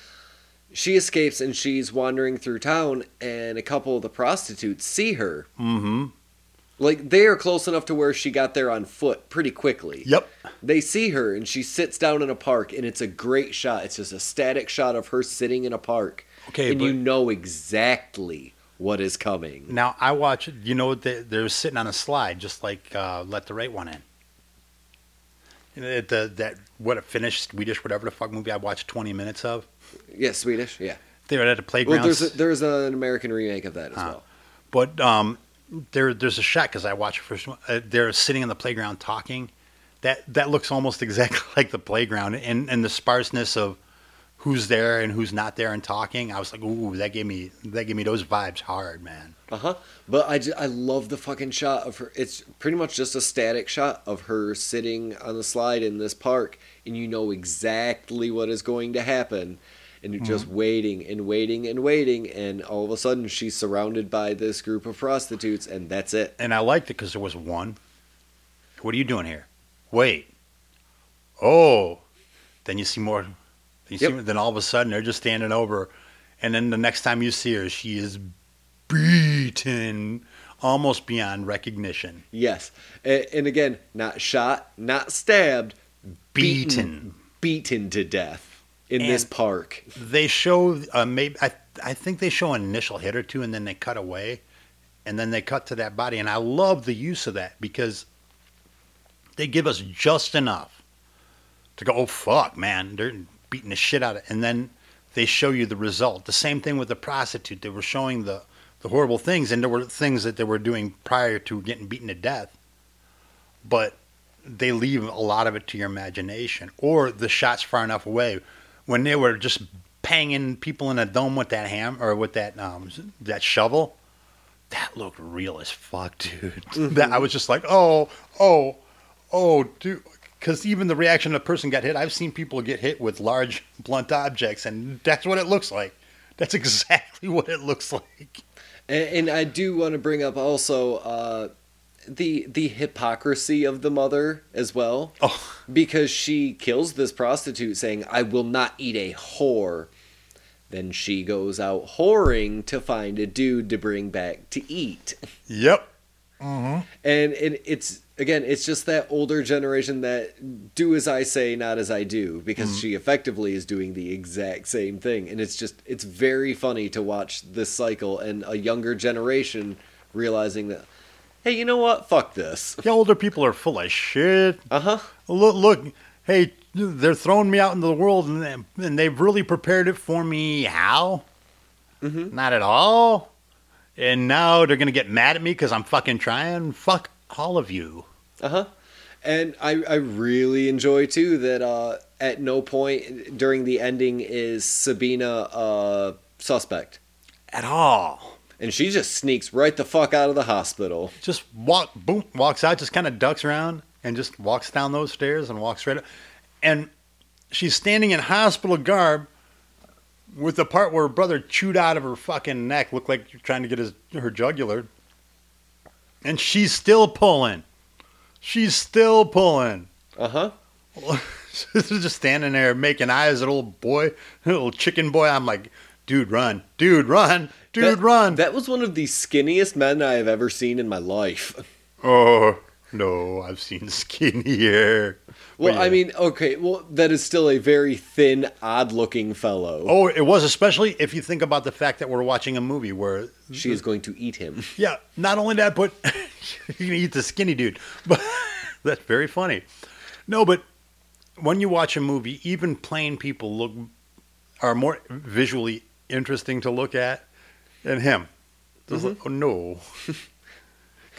Speaker 2: she escapes and she's wandering through town and a couple of the prostitutes see her
Speaker 1: Mm-hmm.
Speaker 2: like they are close enough to where she got there on foot pretty quickly
Speaker 1: Yep.
Speaker 2: they see her and she sits down in a park and it's a great shot. It's just a static shot of her sitting in a park.
Speaker 1: Okay,
Speaker 2: and
Speaker 1: but-
Speaker 2: you know exactly what is coming.
Speaker 1: Now I watch. You know they, they're sitting on a slide, just like uh, Let the Right One In. The that what a finished Swedish whatever the fuck movie I watched twenty minutes of.
Speaker 2: Yeah, Swedish. Yeah.
Speaker 1: They were at a playground.
Speaker 2: Well, there's a, there's an American remake of that as
Speaker 1: Ah.
Speaker 2: well.
Speaker 1: But um, there, there's a shot because I watched the first one. Uh, they're sitting on the playground talking. That that looks almost exactly like the playground, and and the sparseness of who's there and who's not there and talking. I was like, ooh, that gave me that gave me those vibes hard, man.
Speaker 2: Uh huh. But I, ju- I love the fucking shot of her. It's pretty much just a static shot of her sitting on the slide in this park, and you know exactly what is going to happen. And you're just waiting and waiting and waiting, and all of a sudden she's surrounded by this group of prostitutes, and that's it.
Speaker 1: And I liked it because there was one. What are you doing here? Wait. Oh. Then you see more. Then, you
Speaker 2: Yep.
Speaker 1: see, then all of a sudden they're just standing over, and then the next time you see her, she is beaten almost beyond recognition.
Speaker 2: Yes. And, and again, not shot, not stabbed,
Speaker 1: Beaten.
Speaker 2: beaten to death in
Speaker 1: And-
Speaker 2: this park.
Speaker 1: They show uh, maybe I I think they show an initial hit or two, and then they cut away, and then they cut to that body, and I love the use of that because they give us just enough to go, oh fuck, man, they're beating the shit out of, and then they show you the result. The same thing with the prostitute; they were showing the the horrible things, and there were things that they were doing prior to getting beaten to death, but they leave a lot of it to your imagination, or the shots far enough away when they were just banging people in a dome with that ham or with that um, that shovel. That looked real as fuck, dude. That I was just like, oh, oh, oh, dude. Because even the reaction of a person got hit, I've seen people get hit with large blunt objects, and that's what it looks like. That's exactly what it looks like.
Speaker 2: And, and I do want to bring up also uh, the the hypocrisy of the mother as well,
Speaker 1: Oh,
Speaker 2: because she kills this prostitute, saying, "I will not eat a whore." Then she goes out whoring to find a dude to bring back to eat.
Speaker 1: yep.
Speaker 2: And and it's again it's just that older generation that do as i say not as i do because she effectively is doing the exact same thing and it's just it's very funny to watch this cycle and a younger generation realizing that hey you know what fuck this
Speaker 1: The older people are full of shit.
Speaker 2: uh-huh
Speaker 1: Look, look, hey, they're throwing me out into the world, and, and they've really prepared it for me. How?
Speaker 2: Mhm.
Speaker 1: Not at all. And now they're gonna get mad at me because I'm fucking trying. Fuck all of you.
Speaker 2: Uh-huh. And I, I really enjoy too that uh, at no point during the ending is Sabina a suspect.
Speaker 1: At all.
Speaker 2: And she just sneaks right the fuck out of the hospital.
Speaker 1: Just walk, boom, walks out, just kind of ducks around and just walks down those stairs and walks straight up. And she's standing in hospital garb with the part where her brother chewed out of her fucking neck, looked like you're trying to get his her jugular. And she's still pulling. She's still pulling.
Speaker 2: Uh-huh.
Speaker 1: This is just standing there making eyes at old boy, little chicken boy. I'm like, dude, run, dude, run, dude,
Speaker 2: That-
Speaker 1: run.
Speaker 2: That was one of the skinniest men I have ever seen in my life.
Speaker 1: oh no, I've seen skinnier.
Speaker 2: Well,
Speaker 1: But
Speaker 2: I mean, okay, well, that is still a very thin, odd-looking fellow.
Speaker 1: Oh, it was especially if you think about the fact that we're watching a movie where,
Speaker 2: She is going to eat him.
Speaker 1: yeah, not only that, but you're gonna eat the skinny dude. But that's very funny. No, but when you watch a movie, even plain people look are more visually interesting to look at than him. Just like, mm-hmm. oh no.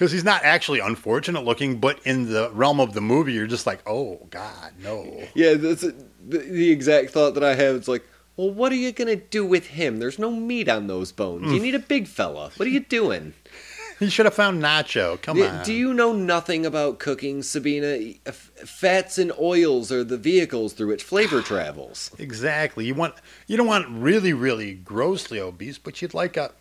Speaker 1: Because he's not actually unfortunate looking, but in the realm of the movie, you're just like, oh God, no.
Speaker 2: Yeah, that's a, the, the exact thought that I have. It's like, well, what are you gonna do with him? There's no meat on those bones.
Speaker 1: Mm.
Speaker 2: You need a big fella. What are you doing?
Speaker 1: You should have found Nacho. Come on.
Speaker 2: Do you know nothing about cooking, Sabina? Fats and oils are the vehicles through which flavor travels.
Speaker 1: Exactly. You want you don't want really really grossly obese, but you'd like a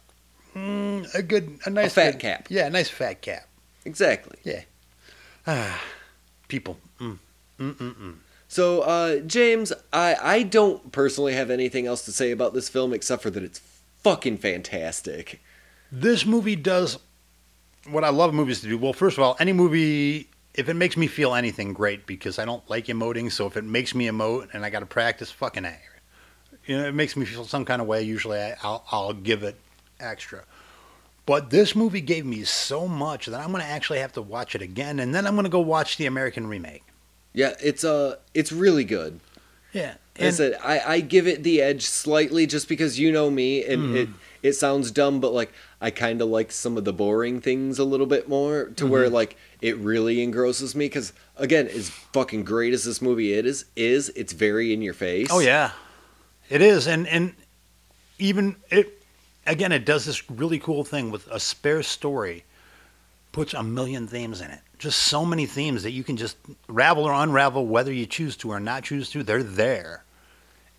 Speaker 1: mm, a good a nice
Speaker 2: fat
Speaker 1: good-
Speaker 2: cap.
Speaker 1: Yeah, a nice fat cap.
Speaker 2: Exactly. Yeah.
Speaker 1: Ah, people. Mm. Mm mm mm.
Speaker 2: So, uh, James, I, I don't personally have anything else to say about this film except for that it's fucking fantastic.
Speaker 1: This movie does what I love movies to do. Well, first of all, any movie if it makes me feel anything, great because I don't like emoting. So if it makes me emote and I got to practice, fucking a. You know, it makes me feel some kind of way. Usually, I, I'll I'll give it extra. But this movie gave me so much that I'm going to actually have to watch it again, and then I'm going to go watch the American remake.
Speaker 2: Yeah, it's uh, it's really good.
Speaker 1: Yeah,
Speaker 2: Like I said, I, I give it the edge slightly just because you know me, and it it sounds dumb, but like I kind of like some of the boring things a little bit more to where like it really engrosses me. Because again, as fucking great as this movie it is, is it's very in your face.
Speaker 1: Oh yeah, it is, and and even it again, it does this really cool thing with a spare story, puts a million themes in it. Just so many themes that you can just ravel or unravel, whether you choose to or not choose to. They're there,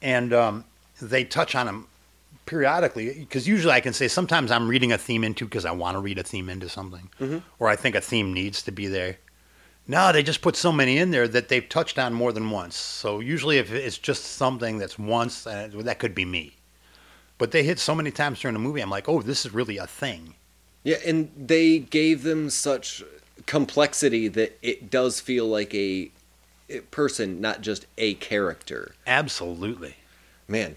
Speaker 1: and um, they touch on them periodically. Because usually, I can say sometimes I'm reading a theme into because I want to read a theme into something,
Speaker 2: Mhm.
Speaker 1: or I think a theme needs to be there. No, they just put so many in there that they've touched on more than once. So usually, if it's just something that's once, uh, that could be me. But they hit so many times during the movie, I'm like, oh, this is really a thing.
Speaker 2: Yeah, and they gave them such complexity that it does feel like a person, not just a character.
Speaker 1: Absolutely.
Speaker 2: Man,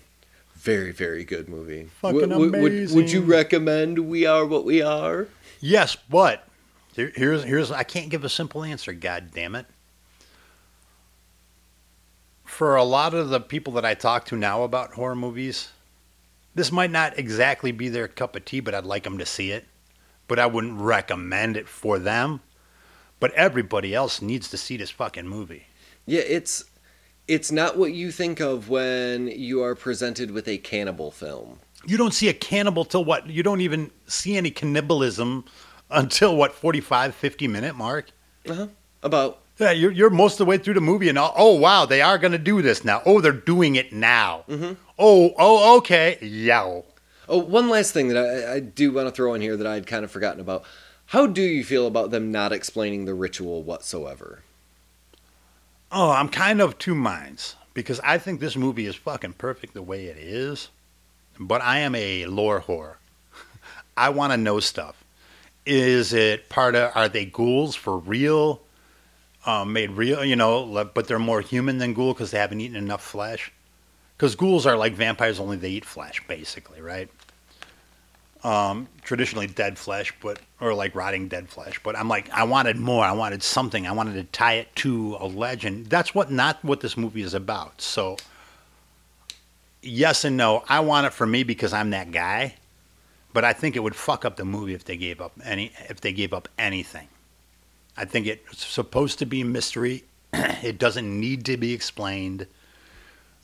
Speaker 2: very very good movie.
Speaker 1: Fucking
Speaker 2: would, would, would you recommend We Are What We Are?
Speaker 1: Yes, but here, here's here's I can't give a simple answer. God damn it. For a lot of the people that I talk to now about horror movies, this might not exactly be their cup of tea, but I'd like them to see it. But I wouldn't recommend it for them. But everybody else needs to see this fucking movie.
Speaker 2: Yeah, it's it's not what you think of when you are presented with a cannibal film.
Speaker 1: You don't see a cannibal till what? You don't even see any cannibalism until what 45 50 minute mark.
Speaker 2: Uh-huh. About
Speaker 1: Yeah, you're, you're most of the way through the movie, and oh, oh wow, they are going to do this now. Oh, they're doing it now.
Speaker 2: Mm-hmm.
Speaker 1: Oh, oh, okay, yeah.
Speaker 2: Oh, one last thing that I, I do want to throw in here that I'd kind of forgotten about. How do you feel about them not explaining the ritual whatsoever?
Speaker 1: Oh, I'm kind of two minds because I think this movie is fucking perfect the way it is, but I am a lore whore. I want to know stuff. Is it part of? Are they ghouls for real? Um, made real, you know, but they're more human than ghoul because they haven't eaten enough flesh. Because ghouls are like vampires, only they eat flesh, basically, right? Um, traditionally dead flesh, but or like rotting dead flesh. But I'm like, I wanted more. I wanted something. I wanted to tie it to a legend. That's what not what this movie is about. So, yes and no. I want it for me because I'm that guy. But I think it would fuck up the movie if they gave up any if they gave up anything. I think it's supposed to be a mystery. it doesn't need to be explained.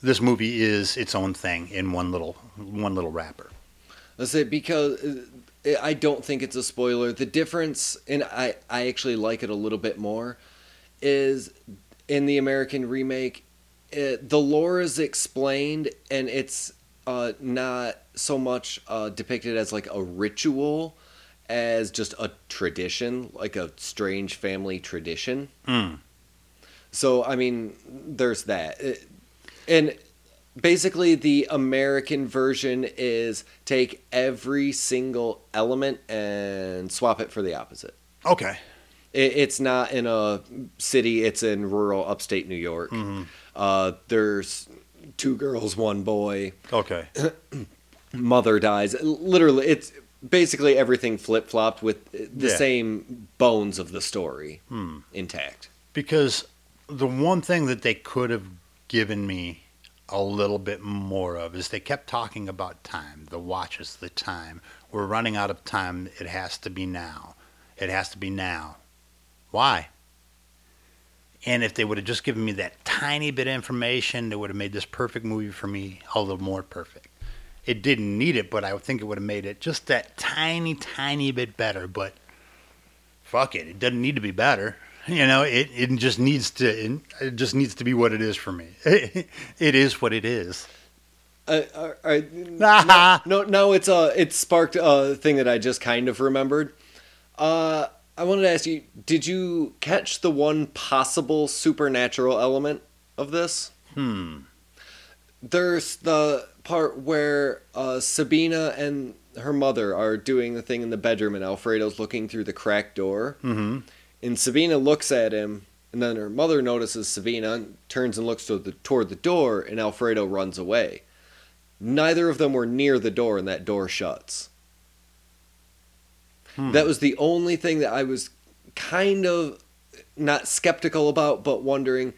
Speaker 1: This movie is its own thing in one little one little wrapper.
Speaker 2: Let's say because uh, I don't think it's a spoiler. The difference, and I I actually like it a little bit more, is in the American remake, it, the lore is explained and it's uh, not so much uh, depicted as like a ritual as just a tradition, like a strange family tradition.
Speaker 1: Mm.
Speaker 2: So I mean, there's that, It- and basically the American version is take every single element and swap it for the opposite.
Speaker 1: Okay.
Speaker 2: It, it's not in a city; it's in rural upstate New York. Uh, there's two girls, one boy.
Speaker 1: Okay.
Speaker 2: Mother dies. Literally, it's basically everything flip flopped with the
Speaker 1: Yeah.
Speaker 2: same bones of the story hmm. intact.
Speaker 1: because the one thing that they could have given me a little bit more of is they kept talking about time, the watches, the time. We're running out of time. It has to be now. It has to be now. Why? And if they would have just given me that tiny bit of information, they would have made this perfect movie for me all the more perfect. It didn't need it, but I think it would have made it just that tiny, tiny bit better. But fuck it, it doesn't need to be better. You know, it, it just needs to it just needs to be what it is for me. it is what it is.
Speaker 2: Uh, no, no, no, it's uh, it sparked a thing that I just kind of remembered. Uh, I wanted to ask you: Did you catch the one possible supernatural element of this?
Speaker 1: Hmm.
Speaker 2: There's the part where uh, Sabina and her mother are doing the thing in the bedroom, and Alfredo's looking through the cracked door.
Speaker 1: Mm-hmm.
Speaker 2: And Sabina looks at him, and then her mother notices Sabina, and turns and looks toward the, toward the door, and Alfredo runs away. Neither of them were near the door, and that door shuts.
Speaker 1: Hmm.
Speaker 2: That was the only thing that I was kind of not skeptical about, but wondering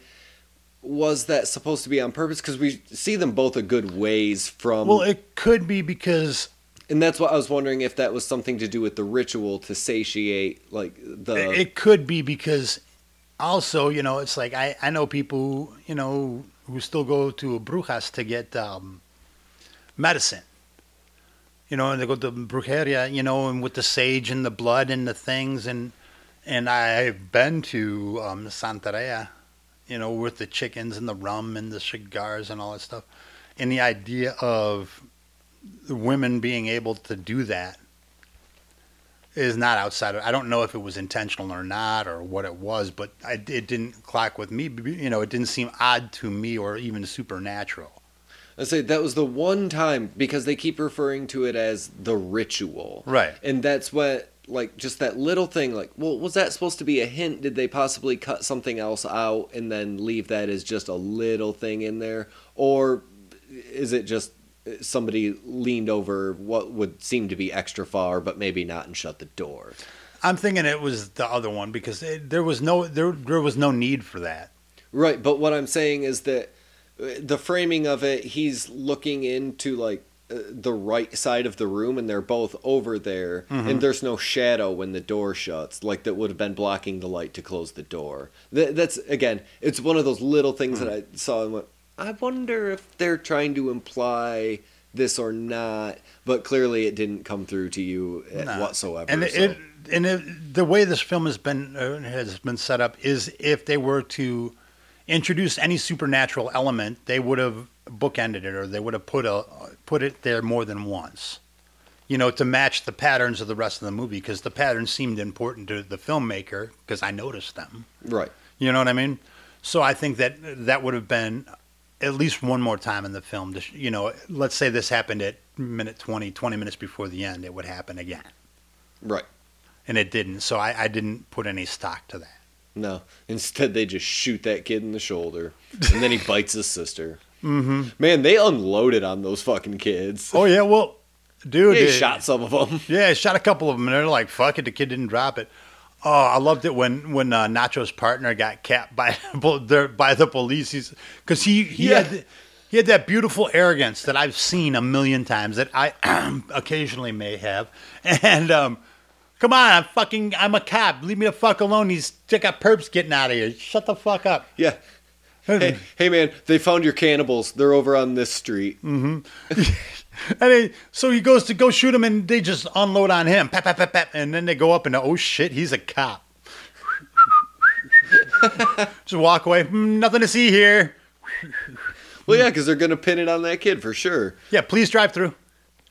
Speaker 2: was that supposed to be on purpose? Because we see them both a good ways from.
Speaker 1: Well, it could be because
Speaker 2: and that's what I was wondering if that was something to do with the ritual to satiate, like the.
Speaker 1: it could be because also you know it's like I I know people who, you know who still go to brujas to get um, medicine. You know, and they go to brujeria, you know, and with the sage and the blood and the things, and and I've been to um, Santeria, you know, with the chickens and the rum and the cigars and all that stuff, and the idea of the women being able to do that is not outside of. I don't know if it was intentional or not or what it was, but I, it didn't clock with me. You know, it didn't seem odd to me or even supernatural.
Speaker 2: I say that was the one time because they keep referring to it as the ritual.
Speaker 1: Right.
Speaker 2: And that's what like just that little thing like well was that supposed to be a hint? Did they possibly cut something else out and then leave that as just a little thing in there? Or is it just somebody leaned over what would seem to be extra far but maybe not and shut the door?
Speaker 1: I'm thinking it was the other one because it, there was no there there was no need for that.
Speaker 2: Right, but what I'm saying is that uh, the framing of it, he's looking into like uh, the right side of the room, and they're both over there, and there's no shadow when the door shuts, like that would have been blocking the light to close the door. That, that's again, it's one of those little things that I saw and went. I wonder if they're trying to imply this or not, but clearly it didn't come through to you uh,
Speaker 1: No.
Speaker 2: whatsoever.
Speaker 1: And
Speaker 2: so-
Speaker 1: it, and it, the way this film has been uh, has been set up is if they were to introduce any supernatural element, they would have bookended it, or they would have put a put it there more than once. You know, to match the patterns of the rest of the movie, because the patterns seemed important to the filmmaker, because I noticed them.
Speaker 2: right.
Speaker 1: You know what I mean? So I think that that would have been at least one more time in the film. To, you know, let's say this happened at minute 20, 20 minutes before the end, it would happen again.
Speaker 2: Right.
Speaker 1: And it didn't. So I, I didn't put any stock to that.
Speaker 2: No. Instead, they just shoot that kid in the shoulder, and then he bites his sister. Mm-hmm. Man, they unloaded on those fucking kids.
Speaker 1: Oh, yeah. Well, dude.
Speaker 2: They
Speaker 1: it-
Speaker 2: shot some of them.
Speaker 1: Yeah, shot a couple of them, and they're like, "Fuck it," the kid didn't drop it. Oh, I loved it when when uh, Nacho's partner got capped by the by the police. He's because he he
Speaker 2: Yeah.
Speaker 1: had he had that beautiful arrogance that I've seen a million times that I occasionally may have, and um. Come on, I'm fucking, I'm a cop. Leave me the fuck alone. These, got perps getting out of here. Shut the fuck up.
Speaker 2: Yeah. Hey, hey, man, they found your cannibals. They're over on this street.
Speaker 1: And they, so he goes to go shoot him, and they just unload on him. Pap, pap, pap, pap. And then they go up and, oh shit, he's a cop. just walk away. "Hmm, nothing to see here.
Speaker 2: Well, yeah, because they're going to pin it on that kid for sure.
Speaker 1: Yeah, please drive through.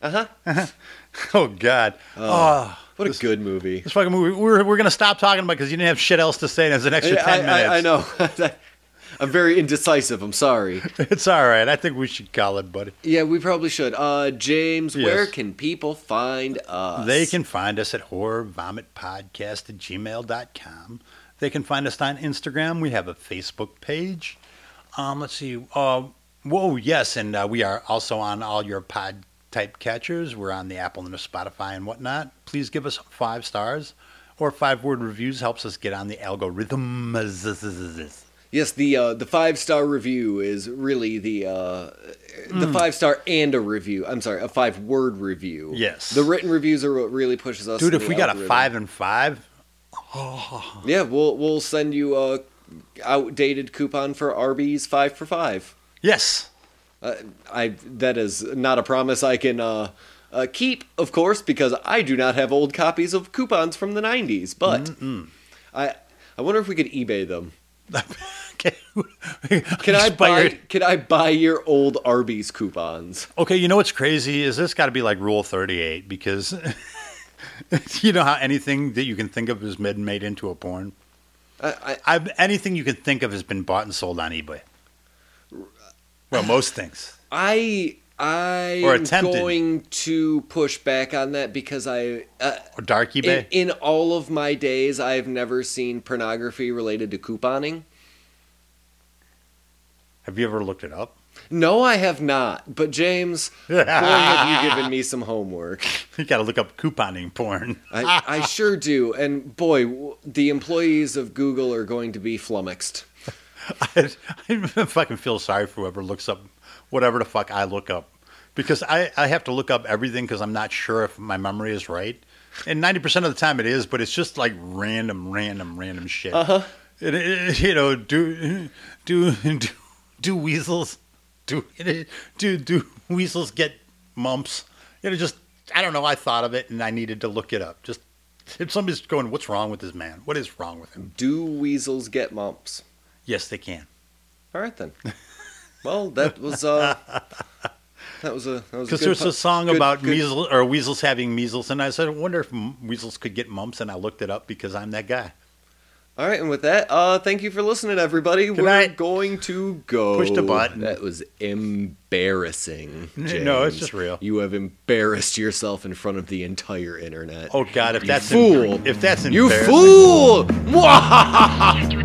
Speaker 2: Uh huh.
Speaker 1: Oh, God. Oh,
Speaker 2: What a good movie.
Speaker 1: this fucking movie. We're, we're going to stop talking about because you didn't have shit else to say. There's an extra
Speaker 2: Yeah,
Speaker 1: 10
Speaker 2: I,
Speaker 1: minutes.
Speaker 2: I, I know. I'm very indecisive. I'm sorry.
Speaker 1: It's all right. I think we should call it, buddy.
Speaker 2: Yeah, we probably should. Uh, James,
Speaker 1: Yes.
Speaker 2: where can people find us?
Speaker 1: They can find us at horrorvomitpodcast at gmail.com. They can find us on Instagram. We have a Facebook page. Um, let's see. Uh, whoa, yes. And uh, we are also on all your pod type catchers. We're on the Apple and the Spotify and whatnot. Please give us five stars or five word reviews. Helps us get on the algorithm.
Speaker 2: Yes, the uh, the five star review is really the uh, the
Speaker 1: Hmm.
Speaker 2: five star and a review. I'm sorry, a five word review.
Speaker 1: Yes.
Speaker 2: the written reviews are what really pushes us.
Speaker 1: Dude, if
Speaker 2: the
Speaker 1: we got a five and five,
Speaker 2: yeah, we'll we'll send you a outdated coupon for Arby's five for five.
Speaker 1: yes.
Speaker 2: Uh, I that is not a promise I can uh, uh, keep, of course, because I do not have old copies of coupons from the '90s. But I I wonder if we could eBay them. Can I buy? Can I buy your old Arby's coupons?
Speaker 1: Okay, you know what's crazy is this got to be like Rule Thirty Eight because you know how anything that you can think of is made made into a porn.
Speaker 2: I, I,
Speaker 1: I've, anything you can think of has been bought and sold on eBay. Well, most things.
Speaker 2: I I am going to push back on that because I uh,
Speaker 1: Or dark
Speaker 2: in,
Speaker 1: eBay.
Speaker 2: in all of my days I've never seen pornography related to couponing.
Speaker 1: Have you ever looked it up?
Speaker 2: No, I have not. But James, boy, have you given me some homework.
Speaker 1: You got to look up couponing porn.
Speaker 2: I, I sure do. And boy, the employees of Google are going to be flummoxed.
Speaker 1: I, I fucking feel sorry for whoever looks up whatever the fuck I look up because I, I have to look up everything because I'm not sure if my memory is right. And 90% of the time it is, but it's just like random, random, random shit.
Speaker 2: Uh-huh.
Speaker 1: It, it- you know, do, do, do, do weasels, do, do, do weasels get mumps? You know, just, I don't know. I thought of it and I needed to look it up. Just, if somebody's going, what's wrong with this man? What is wrong with him?
Speaker 2: Do weasels get mumps?
Speaker 1: Yes, they can.
Speaker 2: All right then. Well, that was uh that was a that was a
Speaker 1: Because there's
Speaker 2: pu-
Speaker 1: a song
Speaker 2: good-
Speaker 1: about
Speaker 2: good-
Speaker 1: measles or weasels having measles, and I said, I wonder if weasels could get mumps, and I looked it up because I'm that guy.
Speaker 2: All right, and with that, uh thank you for listening everybody. We're
Speaker 1: night.
Speaker 2: going to go.
Speaker 1: Push the button.
Speaker 2: That was embarrassing.
Speaker 1: No, it's just real.
Speaker 2: You have embarrassed yourself in front of the entire internet.
Speaker 1: Oh God, if
Speaker 2: You
Speaker 1: that's
Speaker 2: fool.
Speaker 1: if that's
Speaker 2: you fool! Mwahaha!